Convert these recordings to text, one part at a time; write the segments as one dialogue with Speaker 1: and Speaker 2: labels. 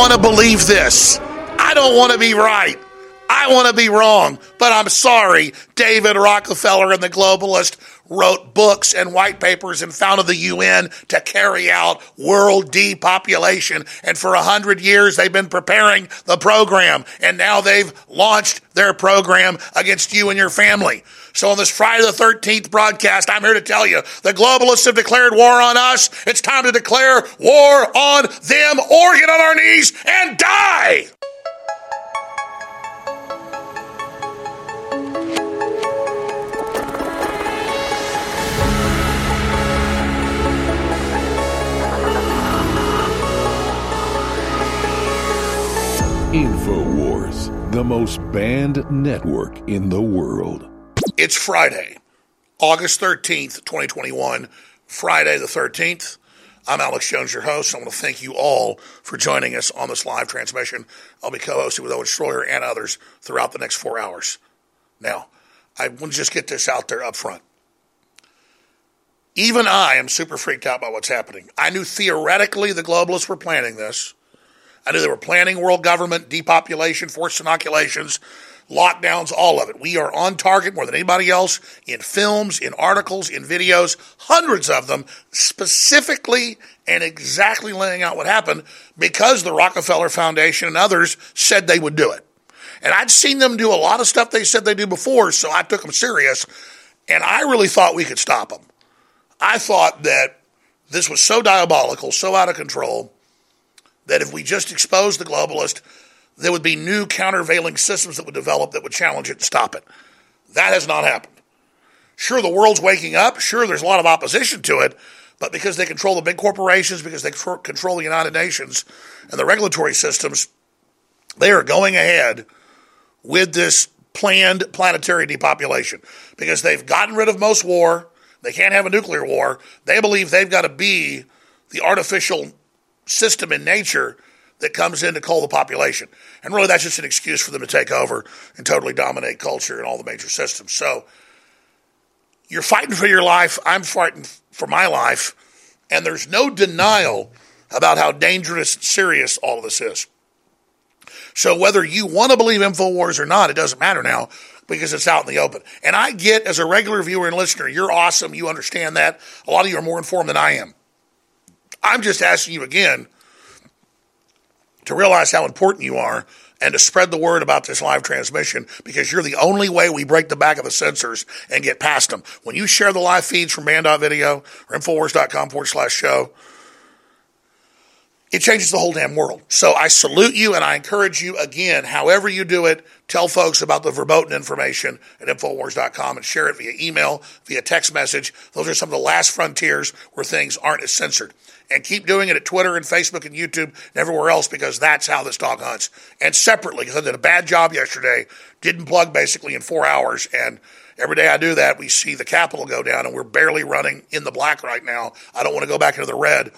Speaker 1: want to believe this. I don't want to be right. I want to be wrong, but I'm sorry. David Rockefeller and the globalist wrote books and white papers and founded the UN to carry out world depopulation. And for a hundred years, they've been preparing the program. And now they've launched their program against you and your family. So on this Friday the 13th broadcast, I'm here to tell you the globalists have declared war on us. It's time to declare war on them or get on our knees and die.
Speaker 2: InfoWars, the most banned network in the world.
Speaker 1: It's Friday, August 13th, 2021. Friday the 13th. I'm Alex Jones, your host. I want to thank you all for joining us on this live transmission. I'll be co hosting with Owen Schroyer and others throughout the next four hours. Now, I want to just get this out there up front. Even I am super freaked out by what's happening. I knew theoretically the globalists were planning this. I knew they were planning world government, depopulation, forced inoculations, lockdowns, all of it. We are on target more than anybody else in films, in articles, in videos, hundreds of them, specifically and exactly laying out what happened because the Rockefeller Foundation and others said they would do it. And I'd seen them do a lot of stuff they said they do before, so I took them serious. And I really thought we could stop them. I thought that this was so diabolical, so out of control that if we just exposed the globalist, there would be new countervailing systems that would develop that would challenge it and stop it. That has not happened. Sure, the world's waking up. Sure, there's a lot of opposition to it, but because they control the big corporations, because they control the United Nations and the regulatory systems, they are going ahead with this planned planetary depopulation because they've gotten rid of most war. They can't have a nuclear war. They believe they've got to be the artificial system in nature that comes in to cull the population. And really, that's just an excuse for them to take over and totally dominate culture and all the major systems. So you're fighting for your life. I'm fighting for my life. And there's no denial about how dangerous and serious all of this is. So whether you want to believe InfoWars or not, it doesn't matter now because it's out in the open. And I get, as a regular viewer and listener, you're awesome. You understand that. A lot of you are more informed than I am. I'm just asking you again to realize how important you are and to spread the word about this live transmission because you're the only way we break the back of the censors and get past them. When you share the live feeds from banned.video or infowars.com forward slash show, it changes the whole damn world. So I salute you and I encourage you again, however you do it, tell folks about the verboten information at Infowars.com and share it via email, via text message. Those are some of the last frontiers where things aren't as censored and keep doing it at Twitter and Facebook and YouTube and everywhere else because that's how this dog hunts. And separately, because I did a bad job yesterday, didn't plug basically in four hours. And every day I do that, we see the capital go down and we're barely running in the black right now. I don't want to go back into the red.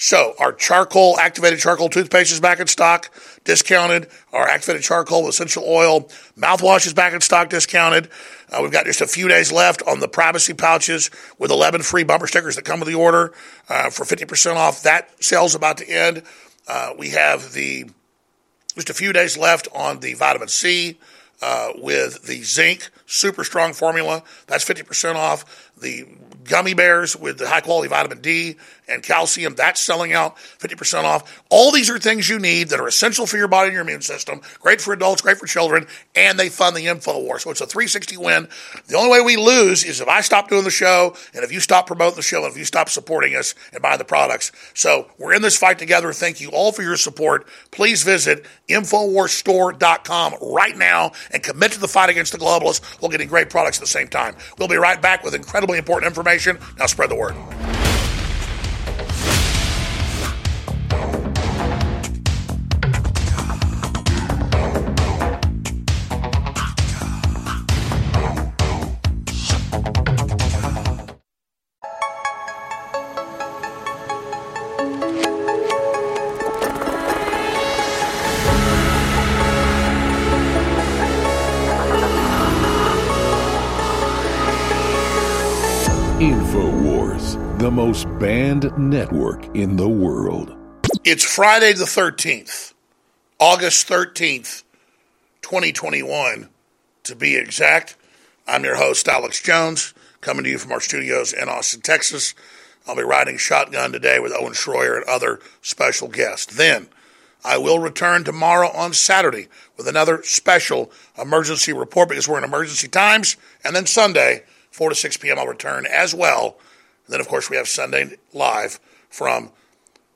Speaker 1: So our charcoal, activated charcoal toothpaste is back in stock, discounted. Our activated charcoal essential oil mouthwash is back in stock, discounted. Uh, we've got just a few days left on the privacy pouches with 11 free bumper stickers that come with the order uh, for 50% off. That sale's about to end. Uh, we have the just a few days left on the vitamin C uh, with the zinc super strong formula. That's 50% off. The gummy bears with the high quality vitamin D and calcium. That's selling out 50% off. All these are things you need that are essential for your body and your immune system. Great for adults, great for children, and they fund the info war. So it's a 360 win. The only way we lose is if I stop doing the show and if you stop promoting the show and if you stop supporting us and buying the products. So we're in this fight together. Thank you all for your support. Please visit InfoWarsStore.com right now and commit to the fight against the globalists while getting great products at the same time. We'll be right back with incredibly important information. Now spread the word.
Speaker 2: Most banned network in the world.
Speaker 1: It's Friday the 13th, August 13th, 2021, to be exact. I'm your host, Alex Jones, coming to you from our studios in Austin, Texas. I'll be riding shotgun today with Owen Schroyer and other special guests. Then, I will return tomorrow on Saturday with another special emergency report because we're in emergency times. And then Sunday, 4 to 6 p.m., I'll return as well. And then, of course, we have Sunday live from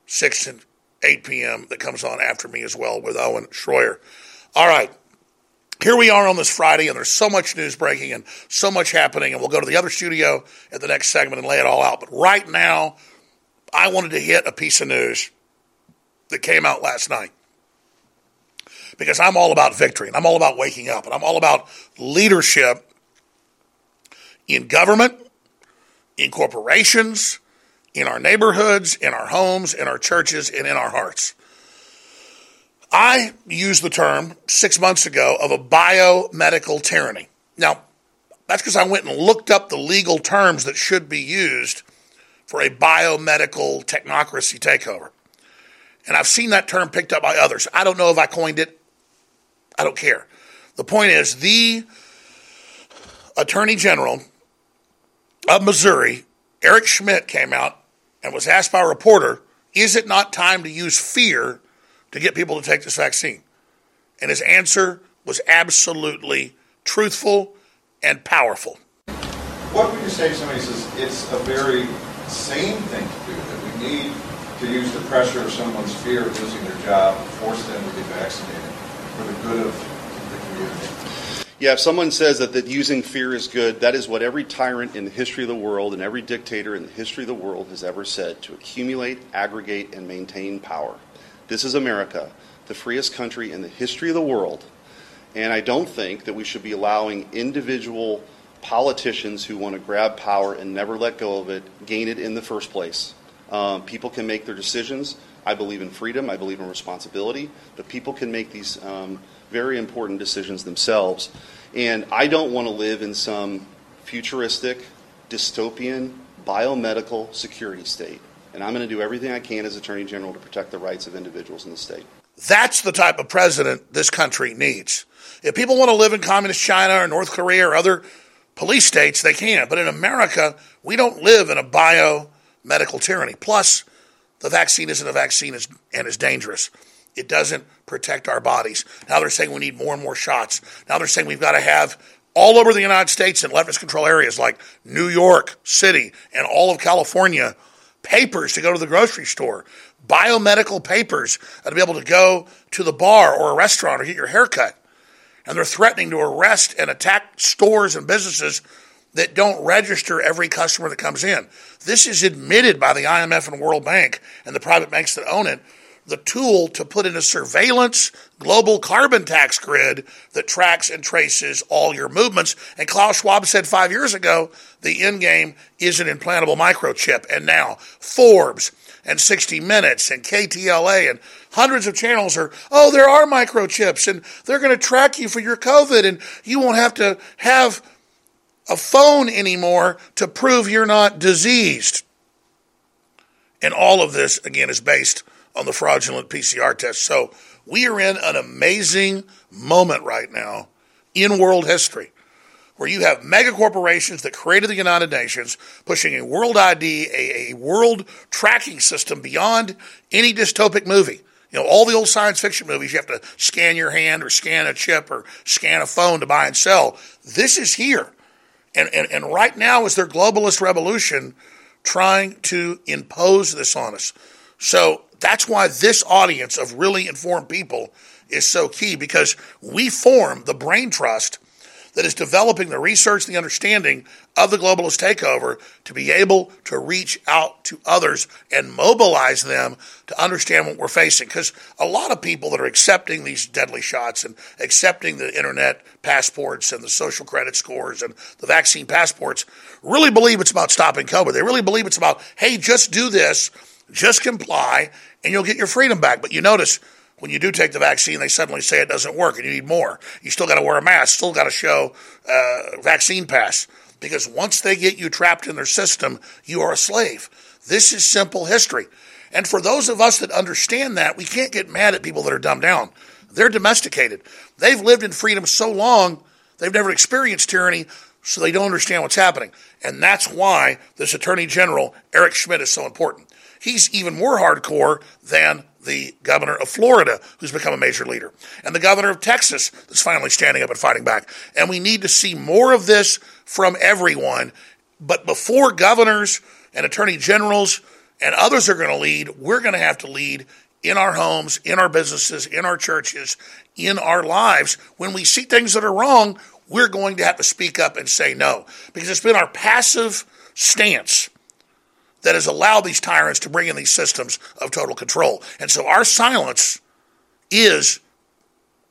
Speaker 1: 6 to 8 p.m. that comes on after me as well with Owen Schroyer. All right. Here we are on this Friday, and there's so much news breaking and so much happening, and we'll go to the other studio at the next segment and lay it all out. But right now, I wanted to hit a piece of news that came out last night because I'm all about victory and I'm all about waking up and I'm all about leadership in government, in corporations, in our neighborhoods, in our homes, in our churches, and in our hearts. I used the term six months ago of a biomedical tyranny. Now, that's because I went and looked up the legal terms that should be used for a biomedical technocracy takeover. And I've seen that term picked up by others. I don't know if I coined it. I don't care. The point is, the Attorney General of Missouri, Eric Schmitt, came out and was asked by a reporter, Is it not time to use fear to get people to take this vaccine? And his answer was absolutely truthful and powerful.
Speaker 3: What would you say to somebody says it's a very sane thing to do, that we need to use the pressure of someone's fear of losing their job, to force them to get vaccinated for the good of the community?
Speaker 4: Yeah, if someone says that, that using fear is good, that is what every tyrant in the history of the world and every dictator in the history of the world has ever said to accumulate, aggregate, and maintain power. This is America, the freest country in the history of the world. And I don't think that we should be allowing individual politicians who want to grab power and never let go of it gain it in the first place. Um, people can make their decisions. I believe in freedom, I believe in responsibility, but people can make these. Um, very important decisions themselves. And I don't want to live in some futuristic, dystopian, biomedical security state. And I'm going to do everything I can as Attorney General to protect the rights of individuals in the state.
Speaker 1: That's the type of president this country needs. If people want to live in communist China or North Korea or other police states, they can. But in America, we don't live in a biomedical tyranny. Plus, the vaccine isn't a vaccine and is dangerous. It doesn't protect our bodies. Now they're saying we need more and more shots. Now they're saying we've got to have all over the United States in leftist control areas like New York City and all of California papers to go to the grocery store, biomedical papers to be able to go to the bar or a restaurant or get your hair cut. And they're threatening to arrest and attack stores and businesses that don't register every customer that comes in. This is admitted by the IMF and World Bank and the private banks that own it the tool to put in a surveillance global carbon tax grid that tracks and traces all your movements. And Klaus Schwab said five years ago the end game is an implantable microchip. And now Forbes and 60 Minutes and KTLA and hundreds of channels are, oh, there are microchips and they're going to track you for your COVID and you won't have to have a phone anymore to prove you're not diseased. And all of this, again, is based on the fraudulent PCR test. So we are in an amazing moment right now in world history where you have mega corporations that created the United Nations pushing a world ID, a, a world tracking system beyond any dystopic movie. You know, all the old science fiction movies, you have to scan your hand or scan a chip or scan a phone to buy and sell. This is here. And, and, and right now is their globalist revolution trying to impose this on us. So that's why this audience of really informed people is so key because we form the brain trust that is developing the research, the understanding of the globalist takeover to be able to reach out to others and mobilize them to understand what we're facing. Because a lot of people that are accepting these deadly shots and accepting the internet passports and the social credit scores and the vaccine passports really believe it's about stopping COVID. They really believe it's about, hey, just do this, just comply, and you'll get your freedom back. But you notice when you do take the vaccine, they suddenly say it doesn't work and you need more. You still got to wear a mask, still got to show uh, vaccine pass. Because once they get you trapped in their system, you are a slave. This is simple history. And for those of us that understand that, we can't get mad at people that are dumbed down. They're domesticated. They've lived in freedom so long, they've never experienced tyranny, so they don't understand what's happening. And that's why this Attorney General, Eric Schmitt, is so important. He's even more hardcore than the governor of Florida, who's become a major leader, and the governor of Texas that's finally standing up and fighting back. And we need to see more of this from everyone. But before governors and attorney generals and others are going to lead, we're going to have to lead in our homes, in our businesses, in our churches, in our lives. When we see things that are wrong, we're going to have to speak up and say no because it's been our passive stance that has allowed these tyrants to bring in these systems of total control. And so our silence is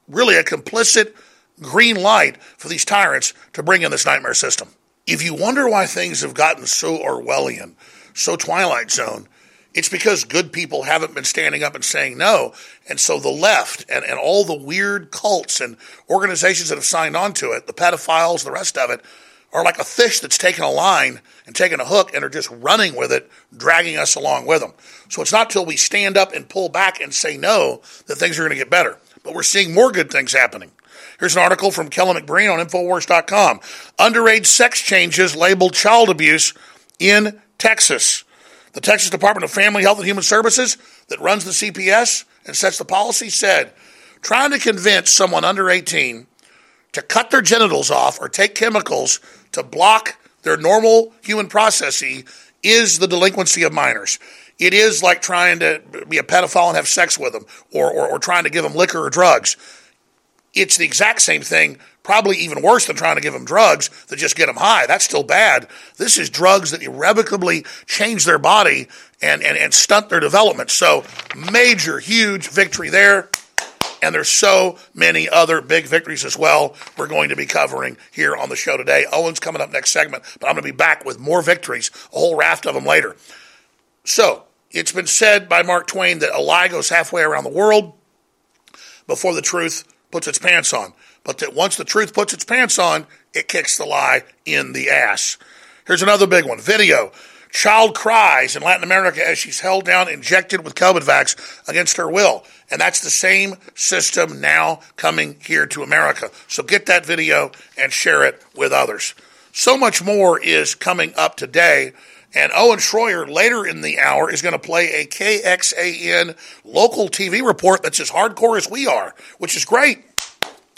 Speaker 1: really a complicit green light for these tyrants to bring in this nightmare system. If you wonder why things have gotten so Orwellian, so Twilight Zone, it's because good people haven't been standing up and saying no. And so the left and, and all the weird cults and organizations that have signed on to it, the pedophiles, the rest of it, are like a fish that's taken a line and taken a hook and are just running with it, dragging us along with them. So it's not till we stand up and pull back and say no that things are going to get better. But we're seeing more good things happening. Here's an article from Kelen McBreen on Infowars.com. Underage sex changes labeled child abuse in Texas. The Texas Department of Family Health and Human Services, that runs the CPS and sets the policy, said trying to convince someone under 18 to cut their genitals off or take chemicals to block their normal human processing is the delinquency of minors. It is like trying to be a pedophile and have sex with them or, or, or trying to give them liquor or drugs. It's the exact same thing, probably even worse than trying to give them drugs that just get them high. That's still bad. This is drugs that irrevocably change their body and, and, and stunt their development. So, major, huge victory there. And there's so many other big victories as well we're going to be covering here on the show today. Owen's coming up next segment, but I'm going to be back with more victories, a whole raft of them later. So, it's been said by Mark Twain that a lie goes halfway around the world before the truth puts its pants on. But that once the truth puts its pants on, it kicks the lie in the ass. Here's another big one video. Child cries in Latin America as she's held down, injected with COVID vax against her will. And that's the same system now coming here to America. So get that video and share it with others. So much more is coming up today. And Owen Schroyer later in the hour is going to play a KXAN local TV report that's as hardcore as we are, which is great.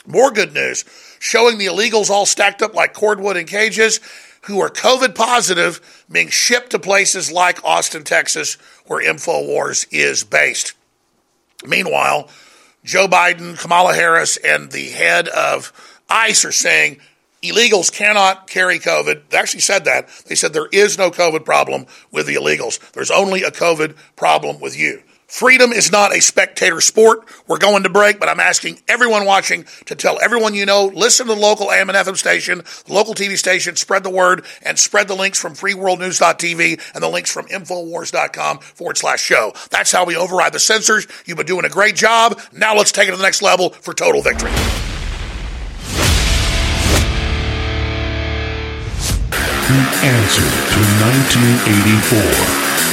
Speaker 1: More good news showing the illegals all stacked up like cordwood in cages who are COVID positive being shipped to places like Austin, Texas, where InfoWars is based. Meanwhile, Joe Biden, Kamala Harris, and the head of ICE are saying illegals cannot carry COVID. They actually said that. They said there is no COVID problem with the illegals. There's only a COVID problem with you. Freedom is not a spectator sport. We're going to break, but I'm asking everyone watching to tell everyone you know, listen to the local AM and FM station, local TV station, spread the word, and spread the links from freeworldnews.tv and the links from infowars.com forward slash show. That's how we override the censors. You've been doing a great job. Now let's take it to the next level for total victory.
Speaker 2: The answer to 1984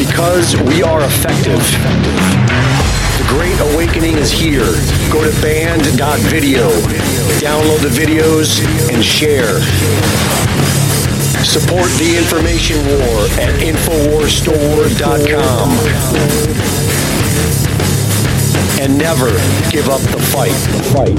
Speaker 5: because we are effective. The Great Awakening is here. Go to banned.video. Download the videos and share. Support the information war at InfoWarsStore.com. And never give up the fight. The fight.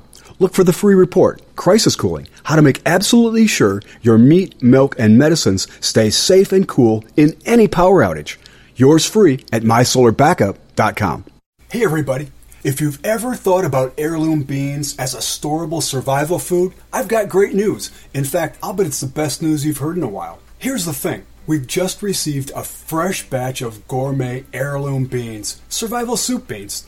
Speaker 6: Look for the free report, Crisis Cooling, how to make absolutely sure your meat, milk, and medicines stay safe and cool in any power outage. Yours free at mysolarbackup.com. Hey everybody. If you've ever thought about heirloom beans as a storable survival food, I've got great news. In fact, I'll bet it's the best news you've heard in a while. Here's the thing. We've just received a fresh batch of gourmet heirloom beans, survival soup beans.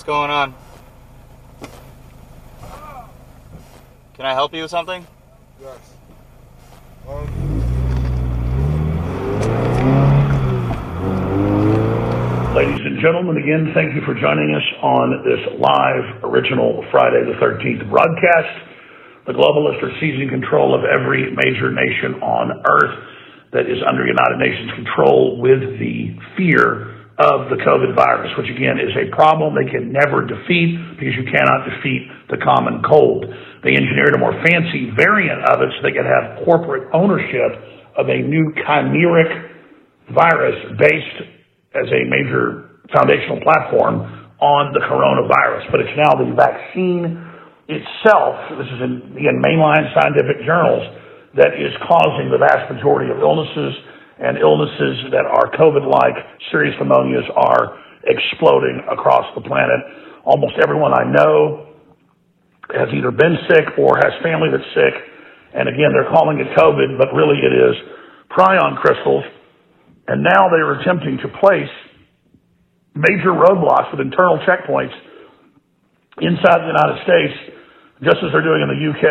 Speaker 7: What's going on? Can I help you with something?
Speaker 8: Yes. Um,
Speaker 1: Ladies and gentlemen, again, thank you for joining us on this live, original Friday the 13th broadcast. The globalists are seizing control of every major nation on earth that is under United Nations control with the fear of the COVID virus, which again is a problem they can never defeat because you cannot defeat the common cold. They engineered a more fancy variant of it so they could have corporate ownership of a new chimeric virus based as a major foundational platform on the coronavirus. But it's now the vaccine itself, this is in, again, mainline scientific journals, that is causing the vast majority of illnesses and illnesses that are COVID-like serious pneumonias are exploding across the planet. Almost everyone I know has either been sick or has family that's sick. And again, they're calling it COVID, but really it is prion crystals. And now they are attempting to place major roadblocks with internal checkpoints inside the United States, just as they're doing in the UK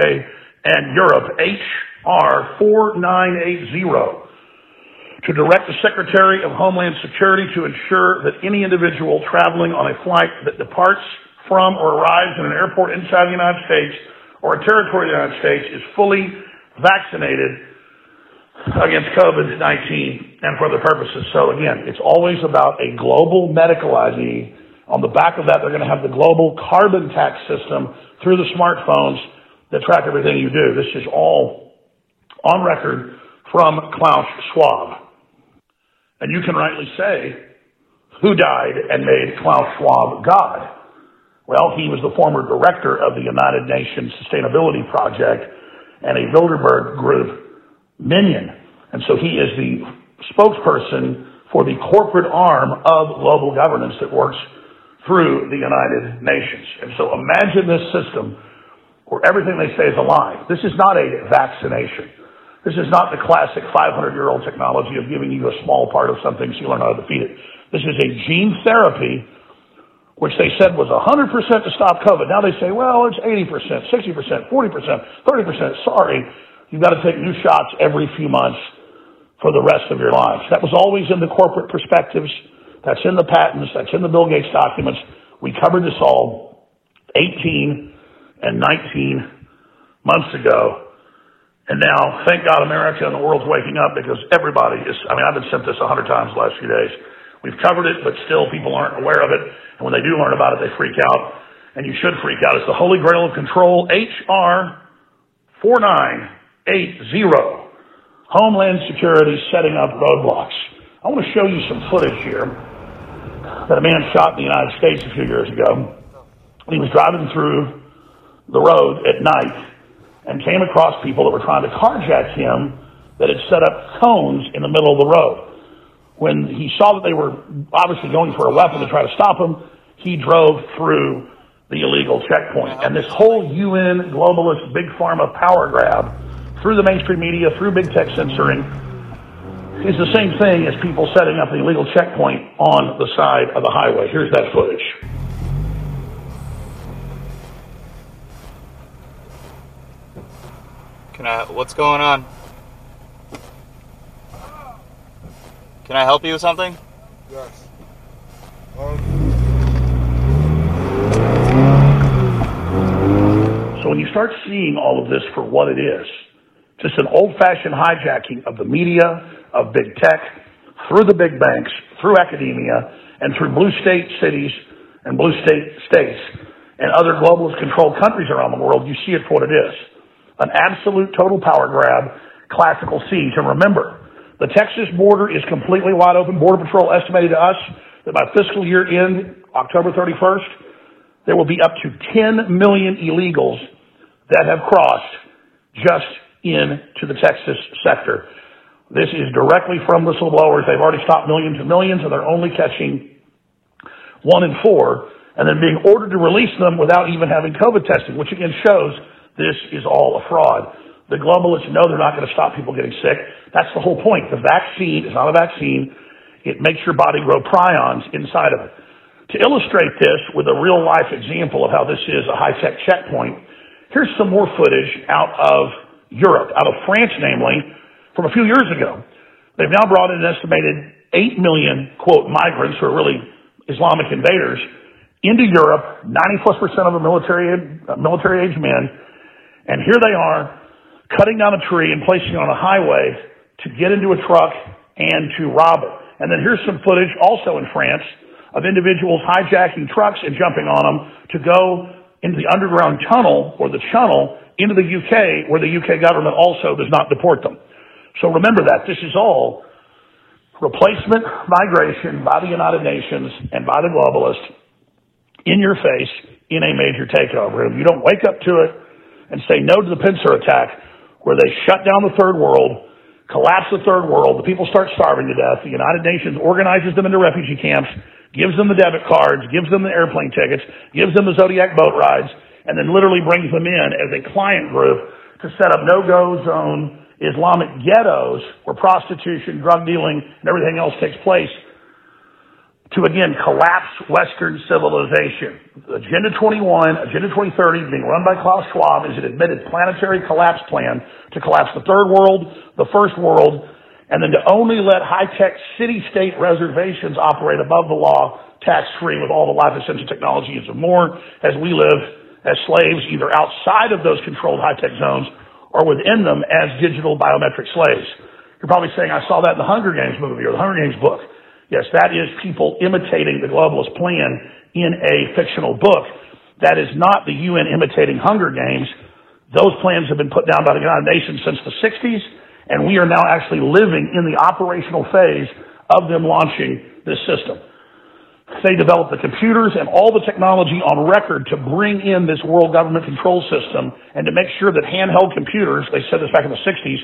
Speaker 1: and Europe. HR 4980 to direct the Secretary of Homeland Security to ensure that any individual traveling on a flight that departs from or arrives in an airport inside the United States or a territory of the United States is fully vaccinated against COVID-19 and for other purposes. So again, it's always about a global medical ID. On the back of that, they're going to have the global carbon tax system through the smartphones that track everything you do. This is all on record from Klaus Schwab. And you can rightly say, who died and made Klaus Schwab God? Well, he was the former director of the United Nations Sustainability Project and a Bilderberg Group minion. And so he is the spokesperson for the corporate arm of global governance that works through the United Nations. And so imagine this system where everything they say is a lie. This is not a vaccination. This is not the classic 500 year old technology of giving you a small part of something so you learn how to defeat it. This is a gene therapy, which they said was 100% to stop COVID. Now they say, well, it's 80%, 60%, 40%, 30%. Sorry, you've got to take new shots every few months for the rest of your lives. That was always in the corporate perspectives. That's in the patents. That's in the Bill Gates documents. We covered this all 18 and 19 months ago. And now, thank God, America and the world's waking up because everybody is, I mean, I've been sent this a hundred times the last few days. We've covered it, but still people aren't aware of it. And when they do learn about it, they freak out. And you should freak out. It's the Holy Grail of Control, HR 4980. Homeland Security setting up roadblocks. I want to show you some footage here that a man shot in the United States a few years ago. He was driving through the road at night and came across people that were trying to carjack him that had set up cones in the middle of the road. When he saw that they were obviously going for a weapon to try to stop him, he drove through the illegal checkpoint. And this whole UN globalist big pharma power grab through the mainstream media, through big tech censoring, is the same thing as people setting up the illegal checkpoint on the side of the highway. Here's that footage.
Speaker 7: Can I, what's going on? Can I help you with something?
Speaker 9: Yes. Um,
Speaker 1: So when you start seeing all of this for what it is, just an old-fashioned hijacking of the media, of big tech, through the big banks, through academia, and through blue state cities and blue state states and other globalist controlled countries around the world, you see it for what it is. An absolute total power grab, classical siege. And remember, the Texas border is completely wide open. Border Patrol estimated to us that by fiscal year end, October 31st, there will be up to 10 million illegals that have crossed just into the Texas sector. This is directly from whistleblowers. They've already stopped millions and millions, and they're only catching one in four, and then being ordered to release them without even having COVID testing, which again shows this is all a fraud. The globalists know they're not going to stop people getting sick. That's the whole point. The vaccine is not a vaccine. It makes your body grow prions inside of it. To illustrate this with a real life example of how this is a high tech checkpoint, here's some more footage out of Europe, out of France, namely, from a few years ago. They've now brought in an estimated 8 million, quote, migrants who are really Islamic invaders into Europe, 90 plus percent of them military, uh, military age men, and here they are cutting down a tree and placing it on a highway to get into a truck and to rob it. And then here's some footage also in France of individuals hijacking trucks and jumping on them to go into the underground tunnel or the channel into the UK where the UK government also does not deport them. So remember that. This is all replacement migration by the United Nations and by the globalists in your face in a major takeover. If you don't wake up to it and say no to the pincer attack where they shut down the third world, collapse the third world, the people start starving to death, the United Nations organizes them into refugee camps, gives them the debit cards, gives them the airplane tickets, gives them the Zodiac boat rides, and then literally brings them in as a client group to set up no-go zone Islamic ghettos where prostitution, drug dealing, and everything else takes place to again collapse Western civilization. Agenda 21, Agenda 2030 being run by Klaus Schwab is an admitted planetary collapse plan to collapse the third world, the first world, and then to only let high-tech city-state reservations operate above the law, tax-free with all the life essential technologies and more as we live as slaves either outside of those controlled high-tech zones or within them as digital biometric slaves. You're probably saying, I saw that in the Hunger Games movie or the Hunger Games book. Yes, that is people imitating the globalist plan in a fictional book. That is not the UN imitating Hunger Games. Those plans have been put down by the United Nations since the 60s, and we are now actually living in the operational phase of them launching this system. They developed the computers and all the technology on record to bring in this world government control system and to make sure that handheld computers, they said this back in the 60s,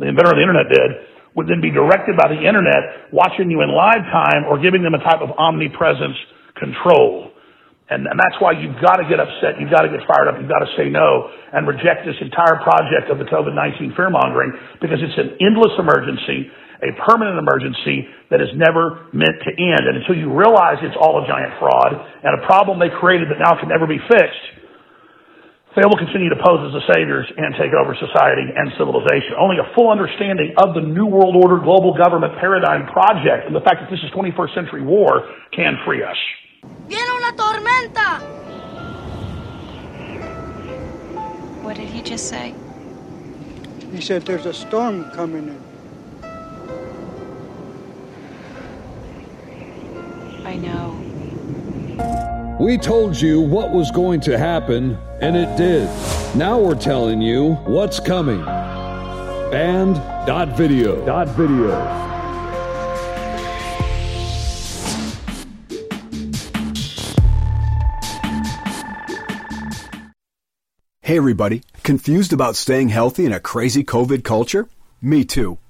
Speaker 1: the inventor of the internet did, would then be directed by the internet, watching you in live time or giving them a type of omnipresence control. And, and that's why you've got to get upset, you've got to get fired up, you've got to say no and reject this entire project of the COVID-19 fear mongering because it's an endless emergency a permanent emergency that is never meant to end. And until you realize it's all a giant fraud and a problem they created that now can never be fixed,
Speaker 10: they will continue to pose as the saviors and take over society and civilization. Only a full understanding of the New World Order global government paradigm project and the fact that this is 21st century war can free us.
Speaker 11: Viene una tormenta!
Speaker 12: What did he just say?
Speaker 13: He said there's a storm coming in.
Speaker 2: We told you what was going to happen, and it did. Now we're telling you what's coming. Banned.video. Dot video.
Speaker 6: Hey everybody, confused about staying healthy in a crazy COVID culture? Me too.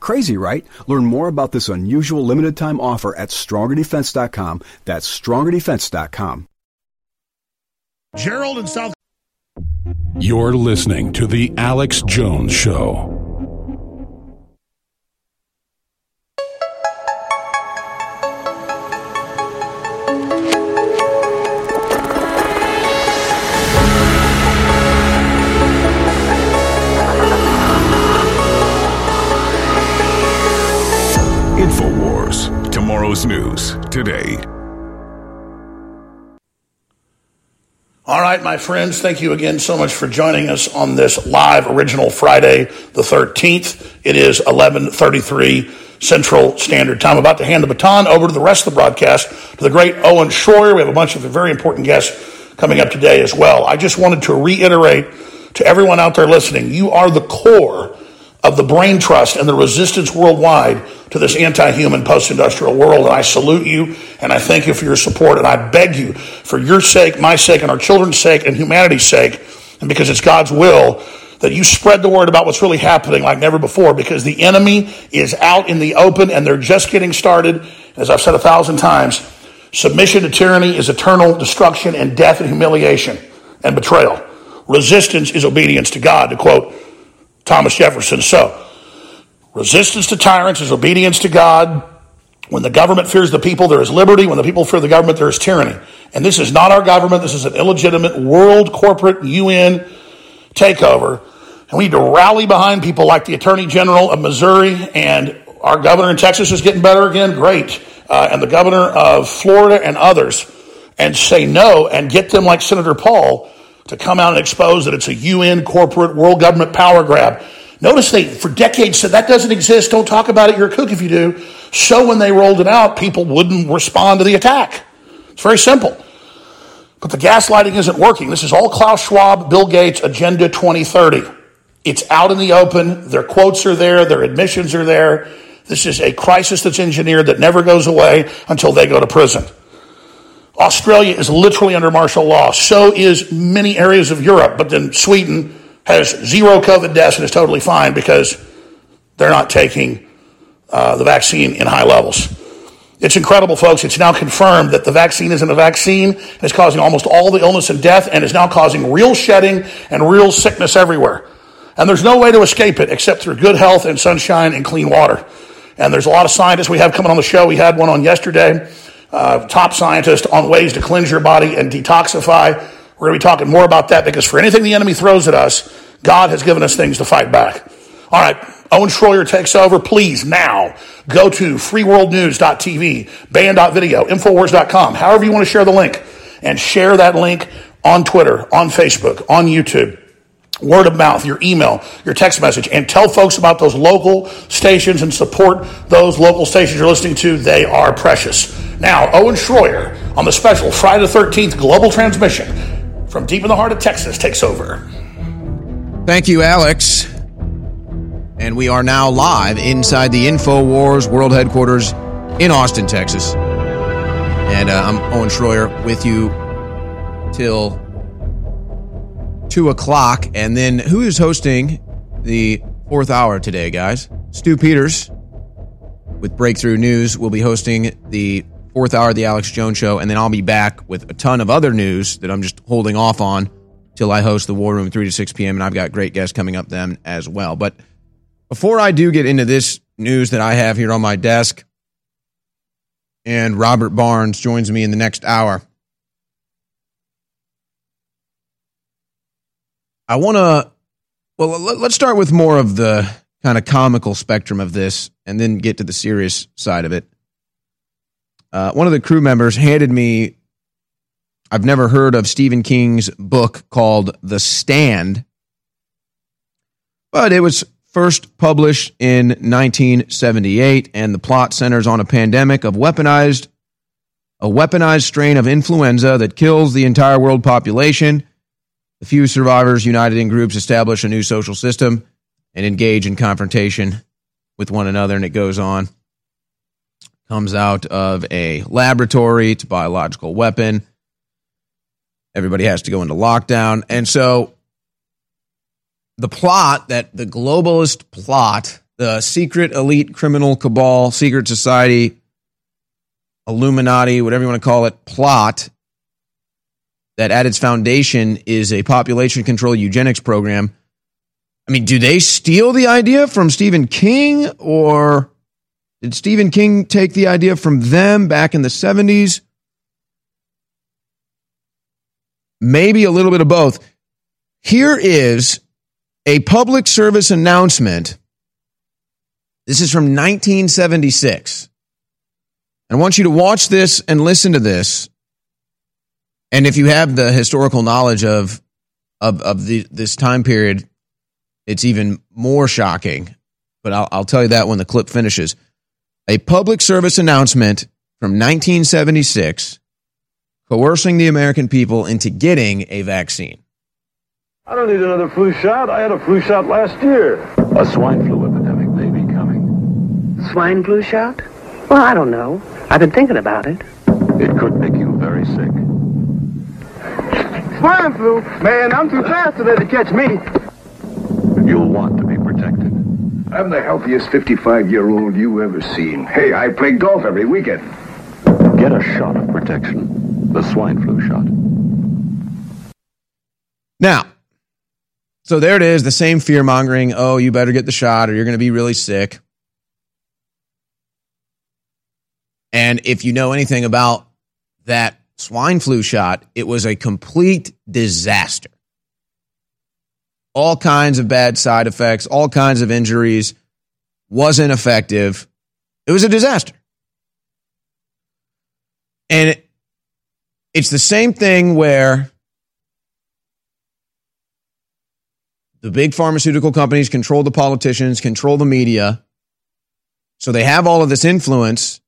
Speaker 6: Crazy, right? Learn more about this unusual limited time offer at strongerdefense.com. That's strongerdefense.com.
Speaker 1: Gerald in South.
Speaker 2: You're listening to The Alex Jones Show.
Speaker 14: News today.
Speaker 1: All right, my friends, thank you again so much for joining us on this live original Friday, the 13th. It is 1133 Central Standard Time. I'm About to hand the baton over to the rest of the broadcast to the great Owen Schroyer. We have a bunch of very important guests coming up today as well. I just wanted to reiterate to everyone out there listening, you are the core of the brain trust and the resistance worldwide to this anti-human post-industrial world. And I salute you and I thank you for your support. And I beg you, for your sake, my sake, and our children's sake, and humanity's sake, and because it's God's will, that you spread the word about what's really happening like never before because the enemy is out in the open and they're just getting started. As I've said a thousand times, submission to tyranny is eternal destruction and death and humiliation and betrayal. Resistance is obedience to God, to quote Thomas Jefferson. So, resistance to tyrants is obedience to God. When the government fears the people, there is liberty. When the people fear the government, there is tyranny. And this is not our government. This is an illegitimate world corporate UN takeover. And we need to rally behind people like the Attorney General of Missouri and our governor in Texas is getting better again. Great. Uh, and the governor of Florida and others and say no and get them like Senator Paul to come out and expose that it's a UN corporate world government power grab. Notice they, for decades, said that doesn't exist. Don't talk about it. You're a kook if you do. So when they rolled it out, people wouldn't respond to the attack. It's very simple. But the gaslighting isn't working. This is all Klaus Schwab, Bill Gates, Agenda 2030. It's out in the open. Their quotes are there. Their admissions are there. This is a crisis that's engineered that never goes away until they go to prison. Australia is literally under martial law. So is many areas of Europe. But then Sweden has zero COVID deaths and is totally fine because they're not taking uh, the vaccine in high levels. It's incredible, folks. It's now confirmed that the vaccine isn't a vaccine. It's causing almost all the illness and death and is now causing real shedding and real sickness everywhere. And there's no way to escape it except through good health and sunshine and clean water. And there's a lot of scientists we have coming on the show. We had one on yesterday, uh, top scientist on ways to cleanse your body and detoxify. We're going to be talking more about that because for anything the enemy throws at us, God has given us things to fight back. All right, Owen Schroyer takes over. Please now go to freeworldnews.tv, banned.video, infowars.com, however you want to share the link, and share that link on Twitter, on Facebook, on YouTube. Word of mouth, your email, your text message, and tell folks about those local stations and support those local stations you're listening to. They are precious. Now, Owen Schroyer on the special Friday the 13th global transmission from deep in the heart of Texas takes over.
Speaker 15: Thank you, Alex. And we are now live inside the InfoWars World Headquarters in Austin, Texas. And uh, I'm Owen Schroyer with you till 2 o'clock. And then who is hosting the fourth hour today, guys? Stew Peters with Breakthrough News will be hosting the fourth hour of the Alex Jones Show. And then I'll be back with a ton of other news that I'm just holding off on till I host the War Room 3 to 6 p.m. And I've got great guests coming up then as well. But before I do get into this news that I have here on my desk, and Robert Barnes joins me in the next hour. I want to, well, let's start with more of the kind of comical spectrum of this and then get to the serious side of it. Uh, one of the crew members handed me, I've never heard of Stephen King's book called The Stand, but it was first published in 1978, and the plot centers on a pandemic of weaponized a weaponized strain of influenza that kills the entire world population. The few survivors, united in groups, establish a new social system and engage in confrontation with one another, and it goes on. Comes out of a laboratory to biological weapon. Everybody has to go into lockdown. And so the plot that the globalist plot, the secret elite criminal cabal, secret society, Illuminati, whatever you want to call it, plot that at its foundation is a population control eugenics program. I mean, do they steal the idea from Stephen King or did Stephen King take the idea from them back in the 70s? Maybe a little bit of both. Here is a public service announcement. This is from 1976. I want you to watch this and listen to this. And if you have the historical knowledge of of, of the, this time period, it's even more shocking. But I'll, I'll tell you that when the clip finishes. A public service announcement from 1976 coercing the American people into getting a vaccine.
Speaker 16: I don't need another flu shot. I had a flu shot last year. A swine flu epidemic may be coming.
Speaker 17: Swine flu shot? Well, I don't know. I've been thinking about it.
Speaker 16: It could make you very sick.
Speaker 18: Swine flu? Man, I'm too fast for that to catch me.
Speaker 16: You'll want to be protected.
Speaker 19: I'm the healthiest 55-year-old you ever seen. Hey, I play golf every weekend.
Speaker 16: Get a shot of protection. The swine flu shot.
Speaker 15: Now, so there it is, the same fear mongering. Oh, you better get the shot or you're going to be really sick. And if you know anything about that swine flu shot, it was a complete disaster. All kinds of bad side effects, all kinds of injuries, wasn't effective. It was a disaster. And it's the same thing where the big pharmaceutical companies control the politicians, control the media. So they have all of this influence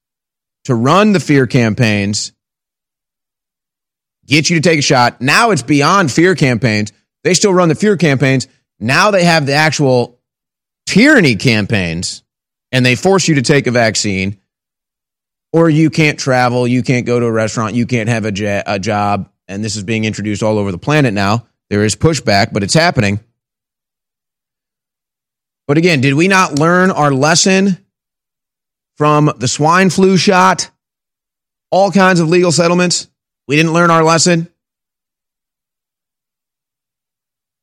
Speaker 15: to run the fear campaigns, get you to take a shot. Now it's beyond fear campaigns. They still run the fear campaigns. Now they have the actual tyranny campaigns and they force you to take a vaccine or you can't travel, you can't go to a restaurant, you can't have a, job. And this is being introduced all over the planet now. There is pushback, but it's happening. But again, did we not learn our lesson from the swine flu shot? All kinds of legal settlements. We didn't learn our lesson.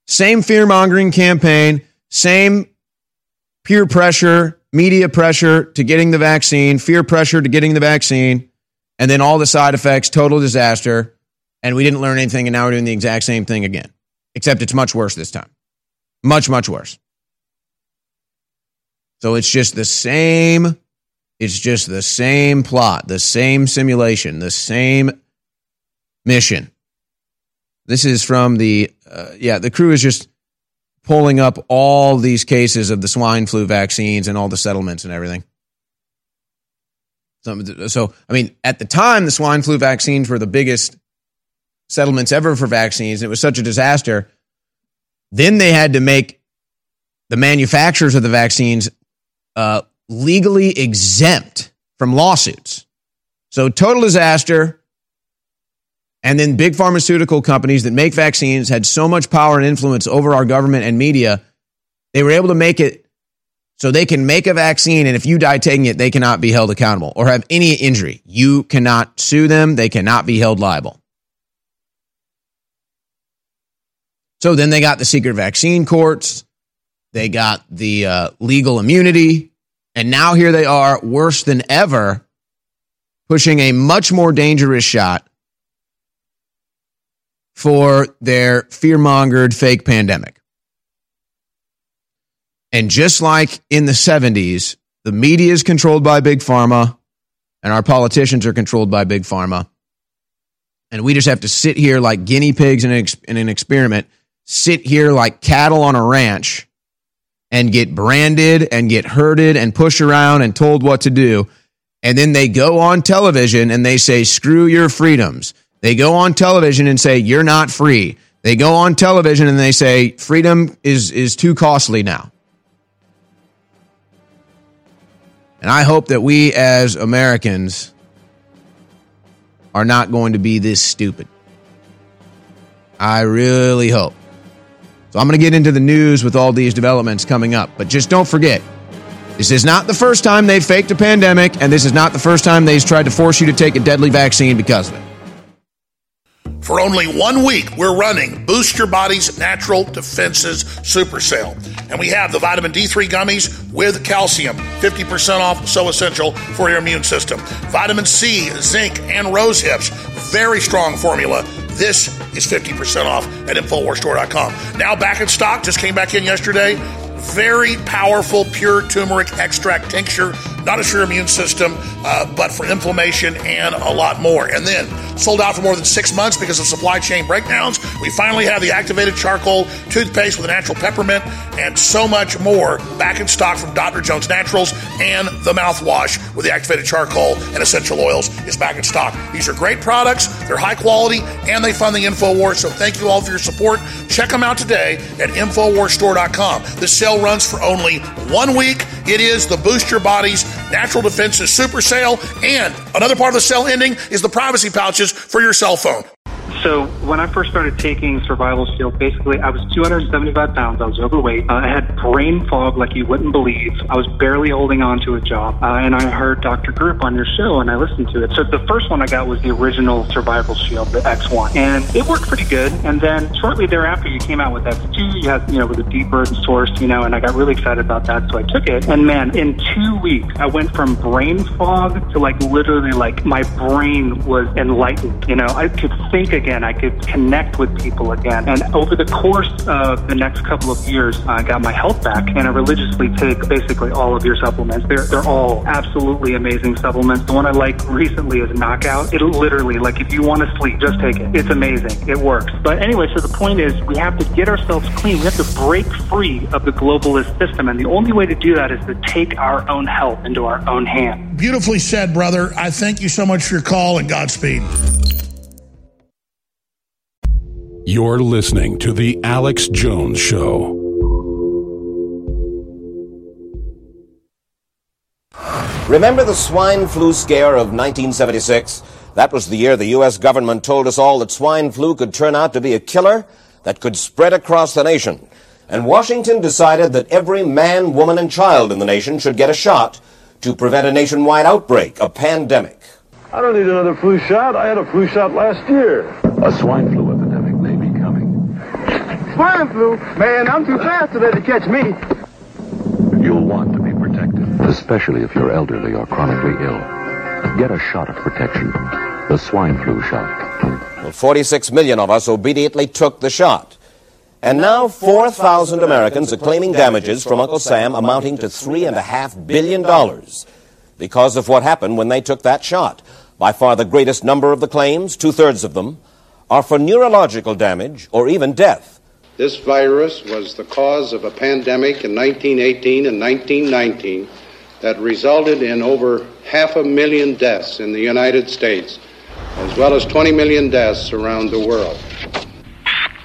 Speaker 15: Same fear mongering campaign, same peer pressure, media pressure to getting the vaccine, fear pressure to getting the vaccine, and then all the side effects, total disaster. And we didn't learn anything, and now we're doing the exact same thing again, except it's much worse this time. Much, much worse. So it's just the same. It's just the same plot, the same simulation, the same mission. This is from the, uh, yeah, the crew is just pulling up all these cases of the swine flu vaccines and all the settlements and everything. So, so, I mean, at the time, the swine flu vaccines were the biggest settlements ever for vaccines. It was such a disaster. Then they had to make the manufacturers of the vaccines uh, legally exempt from lawsuits. So, total disaster. And then big pharmaceutical companies that make vaccines had so much power and influence over our government and media, they were able to make it so they can make a vaccine, and if you die taking it, they cannot be held accountable or have any injury. You cannot sue them, they cannot be held liable. So then they got the secret vaccine courts, they got the uh, legal immunity, and now here they are, worse than ever, pushing a much more dangerous shot for their fear mongered fake pandemic. And just like in the 70s, the media is controlled by Big Pharma and our politicians are controlled by Big Pharma. And we just have to sit here like guinea pigs in an, ex- in an experiment, sit here like cattle on a ranch and get branded and get herded and pushed around and told what to do. And then they go on television and they say, screw your freedoms. They go on television and say, you're not free. They go on television and they say, freedom is, is too costly now. And I hope that we as Americans are not going to be this stupid. I really hope. So I'm going to get into the news with all these developments coming up. But just don't forget, this is not the first time they've faked a pandemic, and this is not the first time they've tried to force you to take a deadly vaccine because of it.
Speaker 1: For only one week, we're running Boost Your Body's Natural Defenses Super Sale. And we have the vitamin D3 gummies with calcium, 50% off, so essential for your immune system. Vitamin C, zinc, and rose hips, very strong formula. This is 50% off at InfoWarsStore.com. Now back in stock, just came back in yesterday. Very powerful pure turmeric extract tincture, not for your immune system, uh, but for inflammation and a lot more. And then sold out for more than six months because of supply chain breakdowns. We finally have the activated charcoal toothpaste with a natural peppermint and so much more back in stock from Dr. Jones Naturals and the mouthwash with the activated charcoal and essential oils is back in stock. These are great products, they're high quality, and they fund the InfoWars. So thank you all for your support. Check them out today at InfoWarsStore.com. This sale runs for only one week. It is the Boost Your Body's Natural Defenses Super Sale. And another part of the sale ending is the privacy pouches for your cell phone.
Speaker 20: So when I first started taking Survival Shield, basically I was 275 pounds. I was overweight. Uh, I had brain fog like you wouldn't believe. I was barely holding on to a job. Uh, and I heard Dr. Group on your show and I listened to it. So the first one I got was the original Survival Shield, the X1. And it worked pretty good. And then shortly thereafter you came out with X2. You had, you know, with a deeper source, you know, and I got really excited about that. So I took it. And man, in two weeks, I went from brain fog to like literally like my brain was enlightened. You know, I could think again. I could connect with people again. And over the course of the next couple of years, I got my health back and I religiously take basically all of your supplements. They're, they're all absolutely amazing supplements. The one I like recently is Knockout. It literally, like if you want to sleep, just take it. It's amazing. It works. But anyway, so the point is we have to get ourselves clean. We have to break free of the globalist system. And the only way to do that is to take our own health into our own hands.
Speaker 1: Beautifully said, brother. I thank you so much for your call and Godspeed.
Speaker 14: You're listening to The Alex Jones Show.
Speaker 21: Remember the swine flu scare of 1976? That was the year the U.S. government told us all that swine flu could turn out to be a killer that could spread across the nation. And Washington decided that every man, woman, and child in the nation should get a shot to prevent a nationwide outbreak, a pandemic.
Speaker 16: I don't need another flu shot. I had a flu shot last year. A swine flu epidemic may be coming.
Speaker 18: Swine flu? Man, I'm too fast to let it catch me.
Speaker 22: You'll want to be protected, especially if you're elderly or chronically ill. Get a shot of protection. The swine flu shot.
Speaker 21: Well, 46 million of us obediently took the shot. And now 4,000 Americans are claiming damages from Uncle Sam amounting to $3.5 billion because of what happened when they took that shot. By far the greatest number of the claims, two thirds of them, are for neurological damage or even death.
Speaker 23: This virus was the cause of a pandemic in 1918 and 1919 that resulted in over half a million deaths in the United States, as well as 20 million deaths around the world.